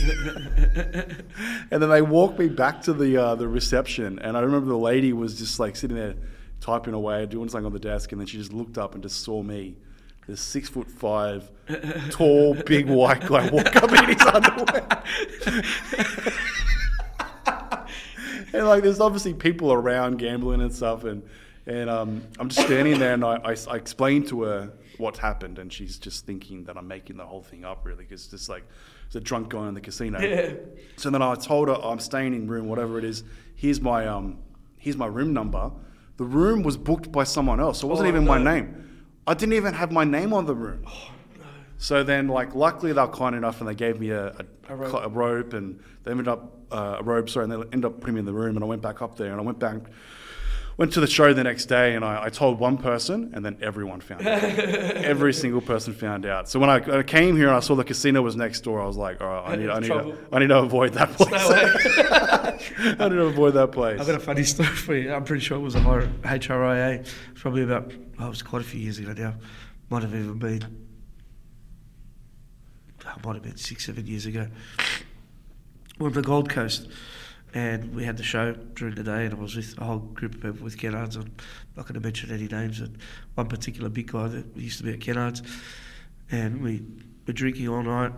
and then they walk me back to the uh, the reception, and I remember the lady was just like sitting there typing away, doing something on the desk, and then she just looked up and just saw me, this six foot five, [LAUGHS] tall, big white guy walk up in his underwear. And like, there's obviously people around gambling and stuff, and and um, I'm just standing there, and I, I, I explained to her what's happened, and she's just thinking that I'm making the whole thing up, really, because it's just like it's a drunk guy in the casino. Yeah. So then I told her I'm staying in room whatever it is. Here's my um, here's my room number. The room was booked by someone else, so it wasn't Oh, even my name. I didn't even have my name on the room. oh. So then, like, luckily they were kind enough, and they gave me a, a, A rope. a rope, and they ended up uh, a robe, Sorry, and they ended up putting me in the room, and I went back up there, and I went back, went to the show the next day, and I, I told one person, and then everyone found out. [LAUGHS] Every single person found out. So when I, I came here and I saw the casino was next door, I was like, all right, I need, I need, to, I need to avoid that place. [LAUGHS] I need to avoid that place. I've got a funny story for you. I'm pretty sure it was a higher HRIA. It's probably about, oh, it was quite a few years ago now. Might have even been, oh, might have been six, seven years ago. We're on the Gold Coast and we had the show during the day and I was with a whole group of people with Kennards. I'm not going to mention any names. And one particular big guy that used to be at Kennards and we were drinking all night.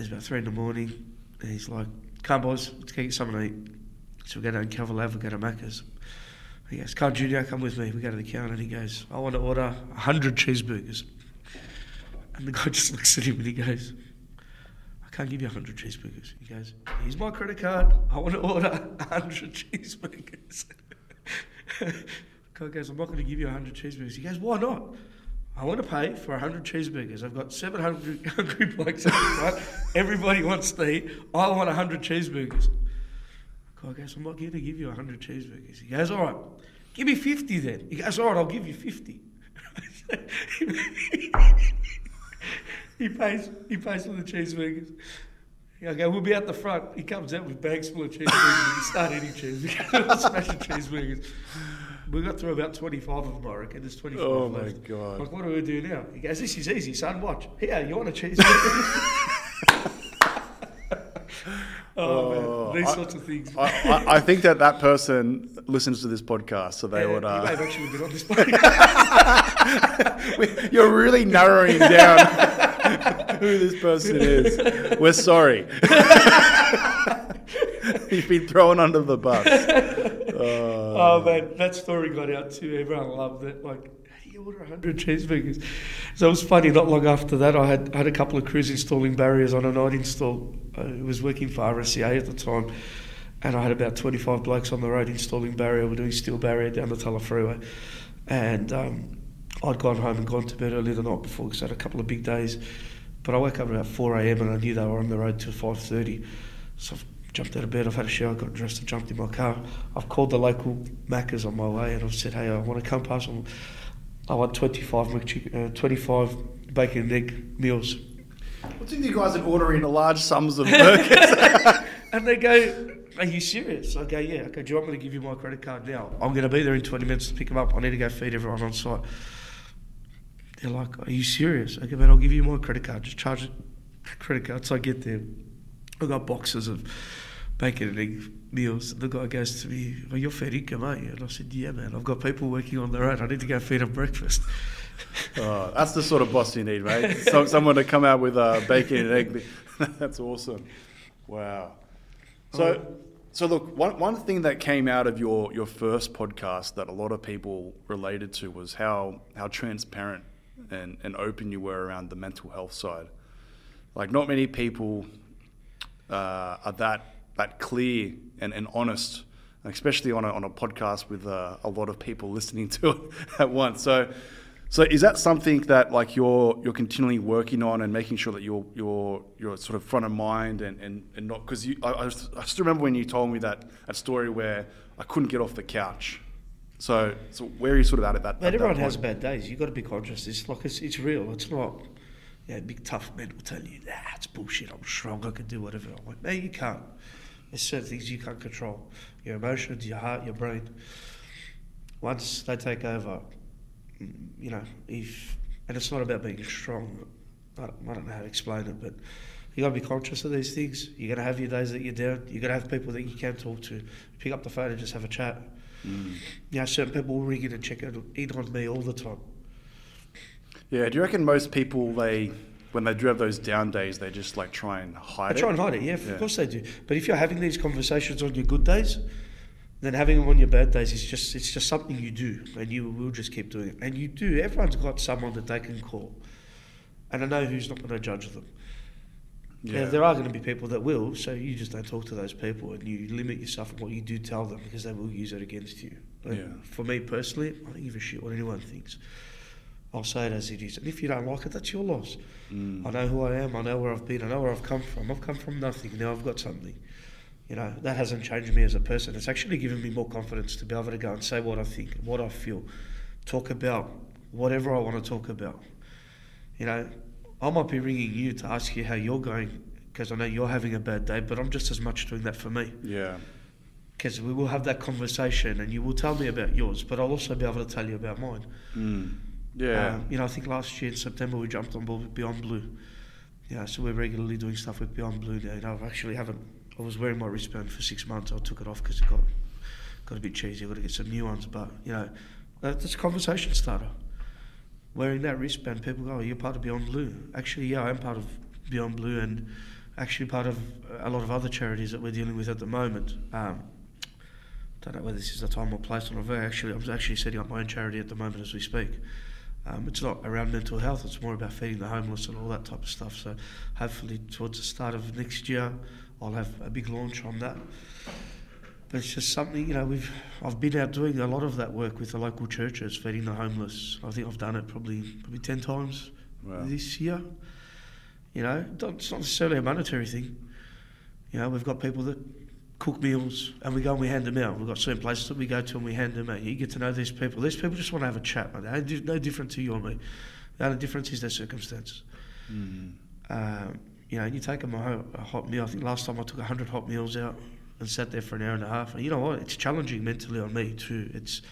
It's about three in the morning and he's like, come boys, let's get something to eat. So we go down Cavill Ave, we go to Macca's. He goes, Carl Junior, come with me. We go to the counter and he goes, I want to order 100 cheeseburgers. And the guy [LAUGHS] just looks at him and he goes, can't give you 100 cheeseburgers. He goes, here's my credit card. I want to order 100 [LAUGHS] cheeseburgers. the guy goes, I'm not going to give you 100 cheeseburgers. He goes, why not? I want to pay for 100 cheeseburgers. I've got 700 [LAUGHS] hungry blokes. Everybody wants to eat. I want 100 cheeseburgers. Guy goes, I'm not going to give you 100 cheeseburgers. He goes, all right, give me 50 then. He goes, all right, I'll give you 50. [LAUGHS] he pays he pays for the cheeseburgers. I go, we'll be at the front. He comes out with bags full of cheeseburgers. we start eating cheeseburgers, [LAUGHS] smashing cheeseburgers. We got through about 25 of them, I reckon. There's 25 Oh my left. God. Like, what do we do now? He goes, this is easy, son. Watch. Here, you want a cheeseburger? oh, [LAUGHS] Oh, man. These I- sorts of things. I, I, I think that that person listens to this podcast, so they Yeah, would. You may Uh, have actually been on this [LAUGHS] podcast. you're really narrowing down [LAUGHS] who this person is. We're sorry. [LAUGHS] He's been thrown under the bus. Uh, [LAUGHS] Oh man, that story got out too. Everyone loved it. Like, how do you order hundred cheeseburgers? So it was funny. Not long after that, I had had a couple of crews installing barriers on a night install. I was working for RSCA at the time, and I had about twenty five blokes on the road installing barrier. We're doing steel barrier down the Tulla Freeway, and um, I'd gone home and gone to bed early the night before because I had a couple of big days. But I woke up about four a.m. and I knew they were on the road till five thirty. So I've jumped out of bed, I've had a shower, got dressed and jumped in my car. I've called the local Macca's on my way and I've said, hey, I want to come past. them. I want 25, McChick- uh, 25 bacon and egg meals. what's with you guys are ordering large sums of burgers? [LAUGHS] And they go, are you serious? I go, yeah. I go, do you want me to give you my credit card now? I'm going to be there in 20 minutes to pick them up. I need to go feed everyone on site. They're like, are you serious? Okay, man, I'll give you my credit card. Just charge it credit card. So I get there. I've got boxes of bacon and egg meals. The guy goes to me, well, you're fair income, aren't you? And I said, yeah, man. I've got people working on the road. I need to go feed them breakfast. [LAUGHS] Oh, that's the sort of boss you need, mate. [LAUGHS] Some, someone to come out with uh, bacon and egg. [LAUGHS] That's awesome. Wow. So, So look, one, one thing that came out of your, your first podcast that a lot of people related to was how, how transparent and, and open you were around the mental health side. Like not many people uh, are that that clear and, and honest, especially on a, on a podcast with uh, a lot of people listening to it [LAUGHS] at once. So so is that something that like you're you're continually working on and making sure that you're you're you're sort of front of mind and, and, and not because I, I still remember when you told me that that story where I couldn't get off the couch. So so where are you sort of at at that? But at everyone that has bad days. You've got to be conscious. It's like it's, it's real. It's not. Yeah, big tough men will tell you, nah, it's bullshit. I'm strong. I can do whatever. I'm like, no, you can't. There's certain things you can't control. Your emotions, your heart, your brain. Once they take over, you know, if and it's not about being strong. I don't, I don't know how to explain it, but you got to be conscious of these things. You're going to have your days that you're down. You're going to have people that you can talk to. Pick up the phone and just have a chat. Mm. You know, certain people will ring in and check in in on me all the time. Yeah, do you reckon most people they when they do have those down days they just like try and hide it? I try it? and hide it, yeah, Yeah. of course they do. But if you're having these conversations on your good days, then having them on your bad days is just it's just something you do, and you will just keep doing it. And you do. Everyone's got someone that they can call, and I know who's not going to judge them. Yeah. there are going to be people that will, so you just don't talk to those people, and you limit yourself on what you do tell them because they will use it against you. And Yeah. For me personally, I don't give a shit what anyone thinks. I'll say it as it is, and if you don't like it, that's your loss. Mm. I know who I am. I know where I've been. I know where I've come from. I've come from nothing. Now I've got something. You know that hasn't changed me as a person. It's actually given me more confidence to be able to go and say what I think, what I feel, talk about whatever I want to talk about. You know, I might be ringing you to ask you how you're going because I know you're having a bad day, but I'm just as much doing that for me Yeah. because we will have that conversation and you will tell me about yours, but I'll also be able to tell you about mine. Mm. Yeah. Um, you know, I think last year in September we jumped on board with Beyond Blue. Yeah, so we're regularly doing stuff with Beyond Blue now. You know, I actually haven't. I was wearing my wristband for six months. I took it off because it got got a bit cheesy. I've got to get some new ones. But you know, that's a conversation starter. Wearing that wristband, people go, oh, "You're part of Beyond Blue." Actually, yeah, I'm part of Beyond Blue, and actually part of a lot of other charities that we're dealing with at the moment. Um, don't know whether this is the time or place or not. Actually, I'm actually setting up my own charity at the moment as we speak. Um, it's not around mental health, it's more about feeding the homeless and all that type of stuff. So, hopefully, towards the start of next year, I'll have a big launch on that. But it's just something, you know, we've I've been out doing a lot of that work with the local churches, feeding the homeless. I think I've done it probably probably 10 times Wow. this year. You know, it's not necessarily a monetary thing. You know, we've got people that cook meals and we go and we hand them out. We've got certain places that we go to and we hand them out. You get to know these people. These people just want to have a chat. Mate. They're no different to you or me. The only difference is their circumstances. Mm. Um, you know, you take them a, a hot meal. I think last time I took 100 hot meals out and sat there for an hour and a half. And you know what? It's challenging mentally on me too. It's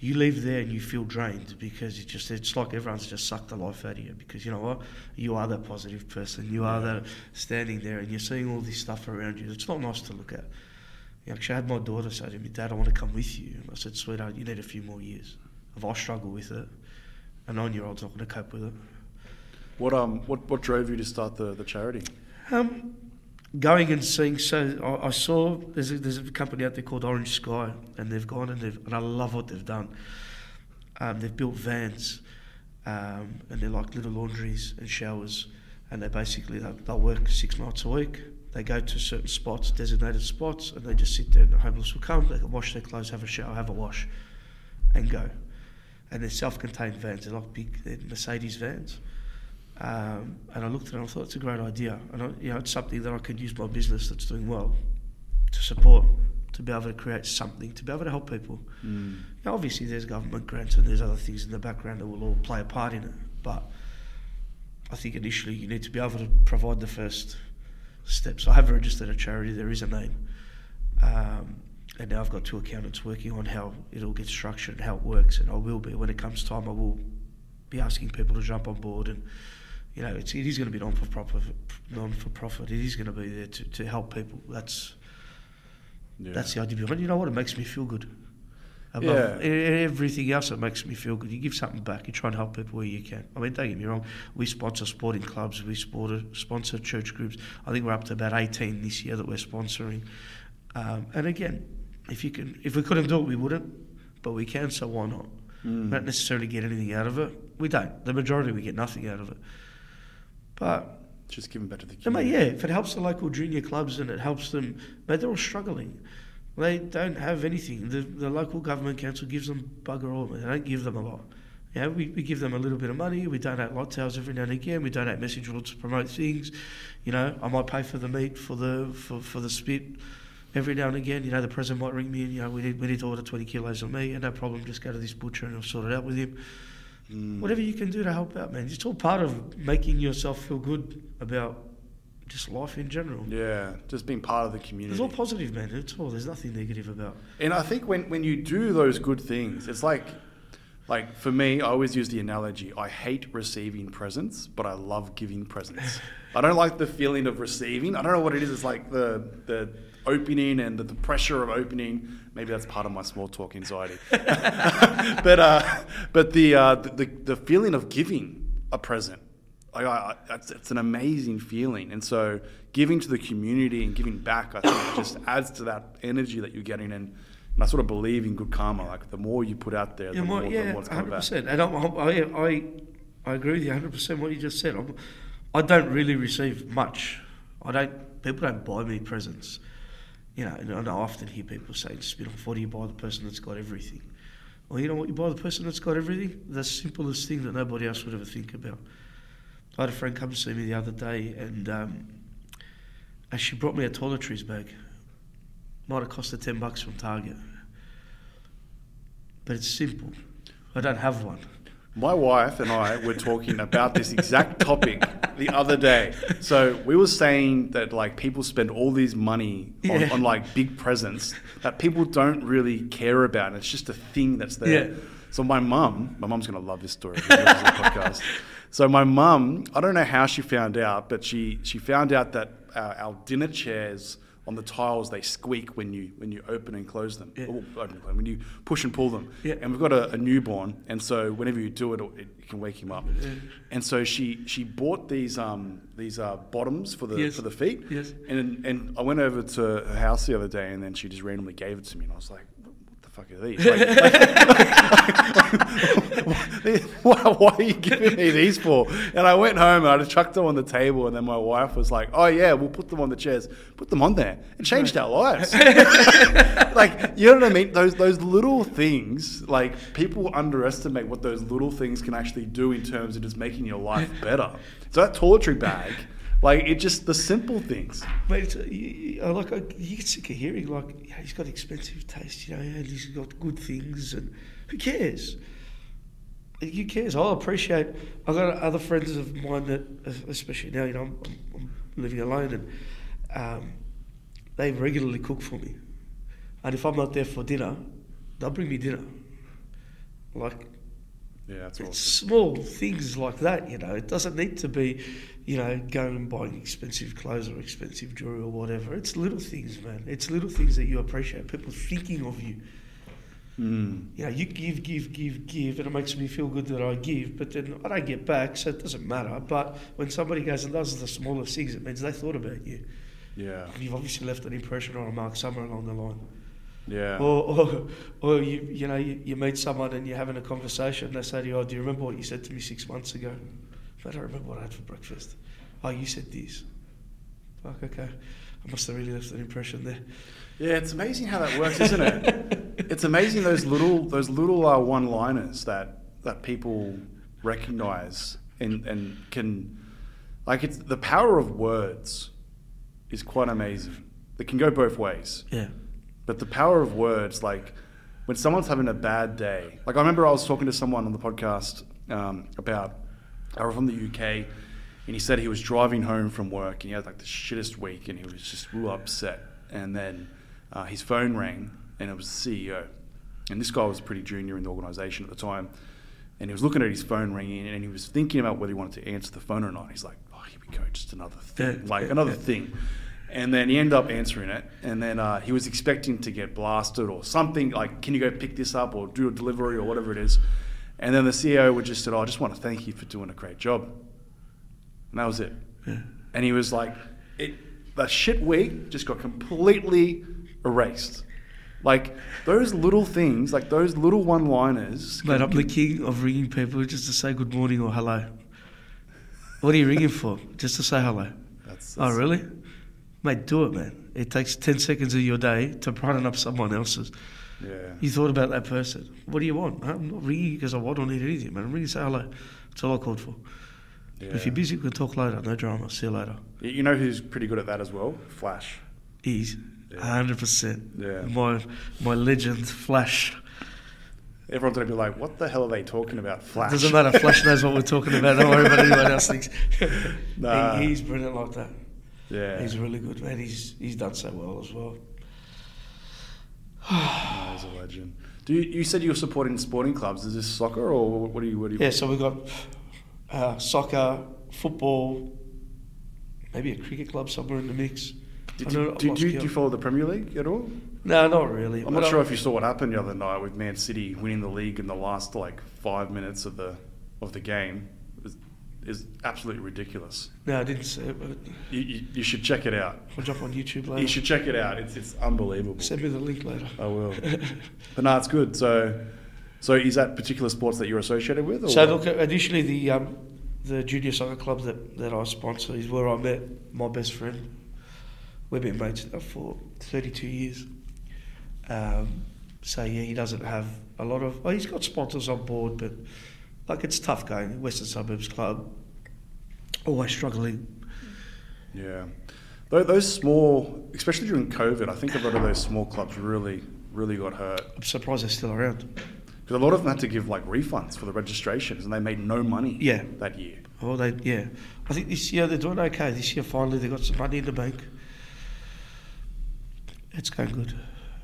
you leave there and you feel drained because it's just it's like everyone's just sucked the life out of you because you know what you are that positive person you are that standing there and you're seeing all this stuff around you it's not nice to look at you actually I had my daughter say to me dad I want to come with you and I said sweetheart you need a few more years if I struggle with it a nine year old's not going to cope with it What um what, what drove you to start the, the charity? Um, going and seeing. So I, I saw there's a, there's a company out there called Orange Sky, and they've gone and they've and I love what they've done. Um, they've built vans, um, and they're like little laundries and showers, and they basically they'll, they'll work six nights a week. They go to certain spots, designated spots, and they just sit there. And the homeless will come. They can wash their clothes, have a shower, have a wash, and go. And they're self-contained vans. They're like big they're Mercedes vans. Um, and I looked at it and I thought it's a great idea. And I, you know, it's something that I could use my business that's doing well to support, to be able to create something, to be able to help people. Mm. Now, obviously, there's government grants and there's other things in the background that will all play a part in it. But I think initially you need to be able to provide the first steps. I have registered a charity. There is a name. Um, and now I've got two accountants working on how it all gets structured and how it works. And I will be, when it comes time, I will be asking people to jump on board and you know, it's, it is going to be non for profit. Non for profit. It is going to be there to, to help people. That's Yeah. that's the idea. But you know what? It makes me feel good. Above Yeah. everything else, it makes me feel good. You give something back. You try and help people where you can. I mean, don't get me wrong. We sponsor sporting clubs. We sponsor sponsor church groups. I think we're up to about eighteen this year that we're sponsoring. Um, and again, if you can, if we couldn't do it, we wouldn't, but we can, so why not? Mm. We don't necessarily get anything out of it. We don't. The majority we get nothing out of it. But Just giving back to the community. yeah, if it helps the local junior clubs and it helps them, but they're all struggling. They don't have anything. The, the local government council gives them bugger all. They don't give them a lot. Yeah, we, we give them a little bit of money. We donate lot towels every now and again. We donate message boards to promote things. You know, I might pay for the meat for the for, for the spit every now and again. You know, the president might ring me and you know we need we need to order twenty kilos of meat. And no problem, just go to this butcher and I'll sort it out with him. Mm. Whatever you can do to help out, man. It's all part of making yourself feel good about just life in general. Yeah, just being part of the community. It's all positive, man. It's all. There's nothing negative about. And I think when, when you do those good things, it's like, like for me, I always use the analogy I hate receiving presents, but I love giving presents. [LAUGHS] I don't like the feeling of receiving. I don't know what it is. It's like the, the opening and the, the pressure of opening. Maybe that's part of my small talk anxiety. [LAUGHS] but uh, but the, uh, the, the feeling of giving a present. I, I, it's, it's an amazing feeling, and so giving to the community and giving back, I think, just adds to that energy that you're getting. And, and I sort of believe in good karma. Like the more you put out there, Yeah, the more, more, the yeah, more it's coming hundred back. percent. And I'm, I'm- I, I, I agree with you hundred percent. What you just said. I'm, I don't really receive much. I don't. People don't buy me presents. You know, and I often hear people say, "Spit on forty, you buy the person that's got everything." Well, you know what? You buy the person that's got everything. The simplest thing that nobody else would ever think about. I had a friend come to see me the other day, and um, and she brought me a toiletries bag. Might have cost her ten bucks from Target, but it's simple. I don't have one. My wife and I were talking about this exact topic the other day. So we were saying that like people spend all this money on, Yeah. on like big presents that people don't really care about. And it's just a thing that's there. Yeah. So my mum, my mum's gonna love this story. Podcast. So my mum, I don't know how she found out, but she she found out that our, our dinner chairs on the tiles they squeak when you when you open and close them. Yeah. Or open close, when you push and pull them. Yeah. And we've got a, a newborn, and so whenever you do it, it, can wake him up. And so she she bought these um these uh, bottoms for the Yes. for the feet. Yes. And and I went over to her house the other day, and then she just randomly gave it to me, and I was like. Fuck are these? Like, [LAUGHS] [LAUGHS] why, why are you giving me these for? And I went home and I just chucked them on the table, and then my wife was like, "Oh yeah, we'll put them on the chairs. Put them on there. It changed our lives." [LAUGHS] like you know what I mean? Those those little things, like people underestimate what those little things can actually do in terms of just making your life better. So that toiletry bag, like it just the simple things. It's, uh, uh, uh, you, like I, you get sick of hearing like yeah, he's got expensive taste, you know, and he's got good things, and who cares? Who cares? I'll appreciate. I've got other friends of mine that, especially now, you know, I'm, I'm, I'm living alone, and um, they regularly cook for me. And if I'm not there for dinner, they'll bring me dinner. Like Yeah, that's it's awesome. small things like that, you know. It doesn't need to be, you know, going and buying expensive clothes or expensive jewelry or whatever. It's little things, man. It's little things that you appreciate. People thinking of you. Mm. You know, you give, give, give, give, and it makes me feel good that I give, but then I don't get back, so it doesn't matter. But when somebody goes and does the smallest things, it means they thought about you. Yeah, And you've obviously left an impression on a mark somewhere along the line. yeah. Or, or, or you, you know, you, you meet someone and you're having a conversation. and They say to you, "Oh, do you remember what you said to me six months ago?" I don't remember what I had for breakfast. Oh, you said these. Fuck, okay. I must have really left an impression there. Yeah, it's amazing how that works, isn't it? [LAUGHS] it's amazing those little those little uh, one-liners that that people recognize and and can like it's the power of words is quite amazing. It can go both ways. Yeah. But the power of words, like when someone's having a bad day, like I remember I was talking to someone on the podcast um, about, they were from the UK, and he said he was driving home from work and he had like the shittest week and he was just real upset. And then uh, his phone rang and it was the CEO. And this guy was pretty junior in the organization at the time. And he was looking at his phone ringing and he was thinking about whether he wanted to answer the phone or not. He's like, oh, here we go, just another thing, like another thing. And then he ended up answering it. And then uh, he was expecting to get blasted or something like, can you go pick this up or do a delivery or whatever it is. And then the CEO would just said, oh, I just want to thank you for doing a great job. And that was it. Yeah. And he was like, it, that shit week just got completely erased. Like those little things, like those little one-liners. Mate, I'm the king of ringing people just to say good morning or hello. What are you ringing for? Just to say hello. That's, Oh, really? Mate, do it, man. It takes 10 seconds of your day to brighten up someone else's. Yeah. You thought about that person. What do you want? I'm not ringing because I want or need anything, man. I'm ringing to say hello. That's all I called for. yeah. If you're busy, we can talk later. No drama. See you later. You know who's pretty good at that as well? Flash. Ease. Yeah. 100%. Yeah. My, my legend, Flash. Everyone's gonna be like, "What the hell are they talking about?" Flash. Doesn't matter. Flash knows what we're talking about. Don't worry about anyone else thinks. [LAUGHS] Nah. He, he's brilliant like that. Yeah. He's really good, man. He's he's done so well as well. No, [SIGHS] he's a legend. Do you, you said you were supporting sporting clubs? Is this soccer or what do you? What do you? Yeah, so we've got uh, soccer, football, maybe a cricket club somewhere in the mix. Did I you, know- do, do, you, do you follow the Premier League at all? No, not really. I'm not sure if you saw what happened the other night with Man City winning the league in the last like five minutes of the of the game. Is absolutely ridiculous. No, I didn't see it, but You, you, you should check it out. I'll jump on YouTube later. You should check it out. It's it's unbelievable. Send me the link later. I will. [LAUGHS] but no, it's good. So, so is that particular sports that you're associated with? Or So look, initially the um, the junior soccer club that, that I sponsor is where I met my best friend. We've been mates now for 32 years. Um, so yeah, he doesn't have a lot of. Well, he's got sponsors on board, but like it's tough going. Western Suburbs Club, always struggling. Yeah. Those small, especially during COVID, I think a lot of those small clubs really, really got hurt. I'm surprised they're still around. Because a lot of them had to give like refunds for the registrations and they made no money Yeah. that year. Oh, they yeah. I think this year they're doing okay. This year finally they got some money in the bank. It's going good.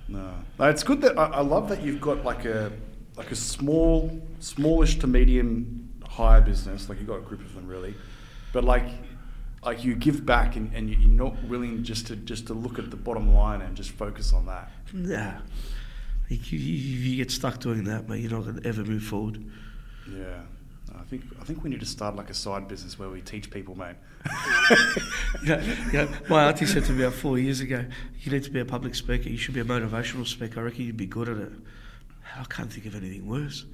No. no it's good that I, I love that you've got like a like a small, smallish to medium hire business. Like you've got a group of them really, but like like you give back and, and you- you're not willing just to just to look at the bottom line and just focus on that. Nah. You, you, you get stuck doing that, mate. You're not going to ever move forward. Yeah. I think I think we need to start like a side business where we teach people, mate. [LAUGHS] Yeah, yeah. My auntie said to me about four years ago, "You need to be a public speaker. You should be a motivational speaker. I reckon you'd be good at it." I can't think of anything worse.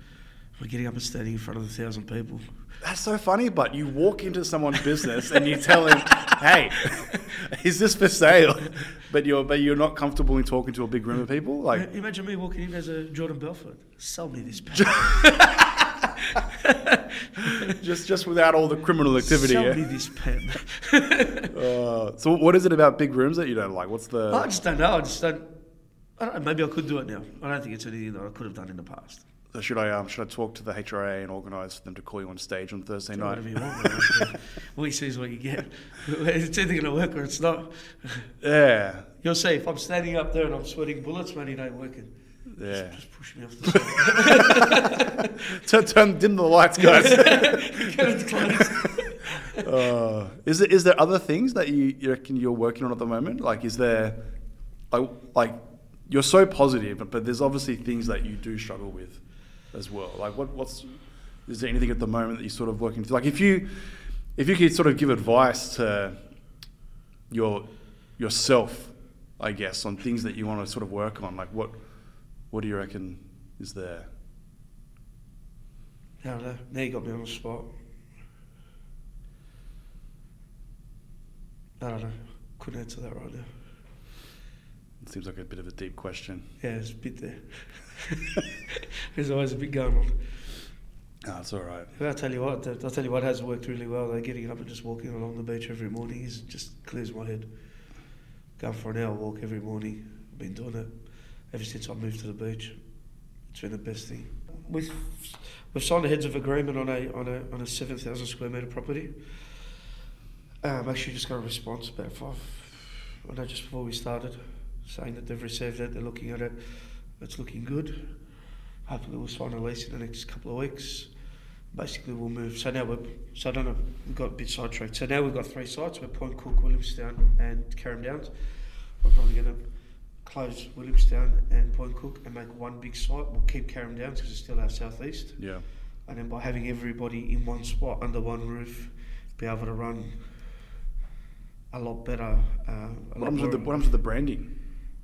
We're getting up and standing in front of a thousand people. That's so funny, but you walk into someone's business and you tell him, "Hey, is this for sale?" But you're but you're not comfortable in talking to a big room of people. Like, Imagine me walking in as a Jordan Belfort. Sell me this pen. [LAUGHS] just just without all the criminal activity. Sell yeah? me this pen. Uh, [LAUGHS] so what is it about big rooms that you don't like? What's the? I just don't know. I just don't. I don't know. Maybe I could do it now. I don't think it's anything that I could have done in the past. So should I um, should I talk to the HRA and organise for them to call you on stage on Thursday night? whatever you want. man. what you see is what you get. [LAUGHS] It's either going to work or it's not. Yeah, You'll see, if I'm standing up there and I'm sweating bullets, man, it ain't working. yeah. Just push me off the side. [LAUGHS] turn, turn dim the lights, guys. [LAUGHS] Get it closed. uh, is there is there other things that you, you reckon you're working on at the moment? Like, is there like like you're so positive, but, but there's obviously things that you do struggle with as well. Like, what what's is there anything at the moment that you're sort of working through? Like, if you if you could sort of give advice to your yourself, I guess, on things that you want to sort of work on, like what what do you reckon is there? I don't know. Now you got me on the spot. I don't know. Couldn't answer that right now. It seems like a bit of a deep question. Yeah, there's a bit there. [LAUGHS] there's always a bit going on. Ah, it's all right. I'll tell you what, I'll tell you what has worked really well. Though getting up and just walking along the beach every morning is just clears my head. Going for an hour walk every morning. I've been doing it ever since I moved to the beach. It's been the best thing. We've we've signed a heads of agreement on a on a on a seven thousand square meter property. Um, actually, just got a response about five. I know just before we started, saying that they've received it. They're looking at it. It's looking good. Hopefully, we'll sign a lease in the next couple of weeks basically we'll move. So now we're, so I don't know, we've got a bit sidetracked. So now we've got three sites, we're Point Cook, Williamstown and Carrum Downs. We're probably going to close Williamstown and Point Cook and make one big site. We'll keep Carrum Downs because it's still our southeast. Yeah. And then by having everybody in one spot, under one roof, be able to run a lot better. Uh, a What lot happens with the what happens with the branding?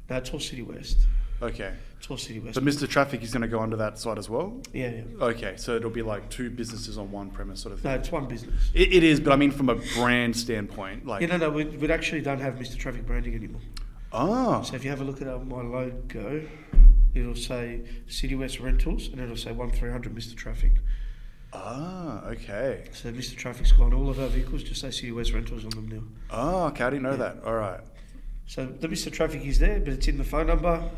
That's all CitiWest. Okay. It's all CitiWest. So Mr. Traffic is going to go under that site as well? yeah, yeah. Okay, so it'll be like two businesses on one premise sort of No, it's one business. It, it is, but I mean from a brand standpoint, like Yeah, no, no, we, we actually don't have Mr. Traffic branding anymore. oh, So if you have a look at my logo, it'll say CitiWest Rentals and it'll say 1300 Mr. Traffic. ah, okay, So Mr. Traffic's gone. All of our vehicles just say CitiWest Rentals on them now. oh, okay, I didn't know Yeah. that. All right, So the Mr. Traffic is there, but it's in the phone number,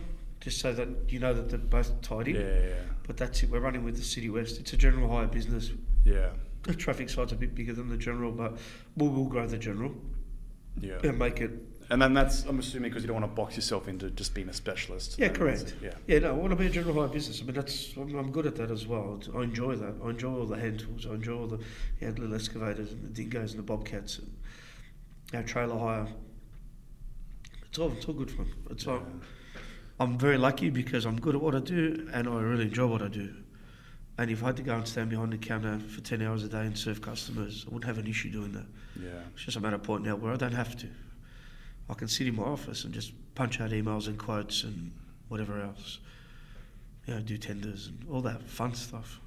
just so that you know that they're both tied yeah, in. yeah, But that's it. We're running with the CitiWest. It's a general hire business. yeah, The traffic side's a bit bigger than the general, but we will grow the general yeah. and make it. And then that's I'm assuming because you don't want to box yourself into just being a specialist. Yeah, correct. Yeah, Yeah, no, I want to be a general hire business. I mean, that's I'm, I'm good at that as well. I enjoy that. I enjoy all the hand tools. I enjoy all the yeah, little excavators and the dingoes and the bobcats and our trailer hire. It's all it's all good fun. It's all, I'm very lucky because I'm good at what I do and I really enjoy what I do. And if I had to go and stand behind the counter for 10 hours a day and serve customers, I wouldn't have an issue doing that. yeah, It's just a matter of point now where I don't have to. I can sit in my office and just punch out emails and quotes and whatever else. You know, do tenders and all that fun stuff.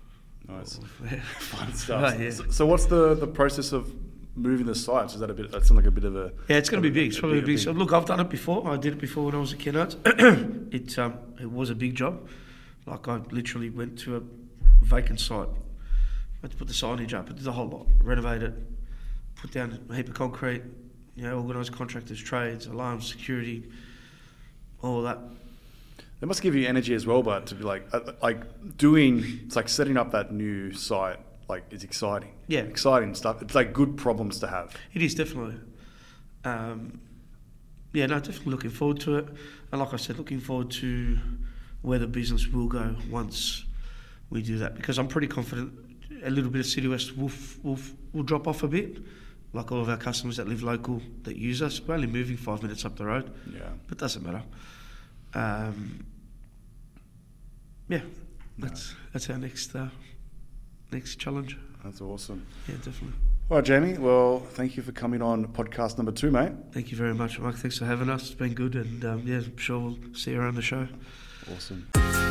nice, [LAUGHS] fun stuff. Right, yeah. so, so what's the the process of moving the sites? Is that a bit? That sounds like a bit of a Yeah, it's going to be big. It's probably a big- a big- look, I've done it before. I did it before when I was a Kennard. [CLEARS THROAT] it um, it was a big job. Like I literally went to a vacant site. Had to put the signage up. I did the whole lot. Renovate it. Put down a heap of concrete. You know, organise contractors, trades, alarms, security, all that. It must give you energy as well, but to be like, uh, like doing, it's like setting up that new site, like it's exciting. Yeah. exciting stuff. It's like good problems to have. It is definitely. Um, yeah, no, definitely looking forward to it. And like I said, looking forward to where the business will go once we do that. Because I'm pretty confident a little bit of CitiWest will, will, will drop off a bit. Like all of our customers that live local that use us, we're only moving five minutes up the road, Yeah, but doesn't matter. Um, yeah, that's that's our next uh, next challenge. that's awesome. Yeah, definitely. All right, Jamie. Well, thank you for coming on podcast number two, mate. Thank you very much, Mike. Thanks for having us. It's been good, and um, yeah, I'm sure we'll see you around the show. Awesome.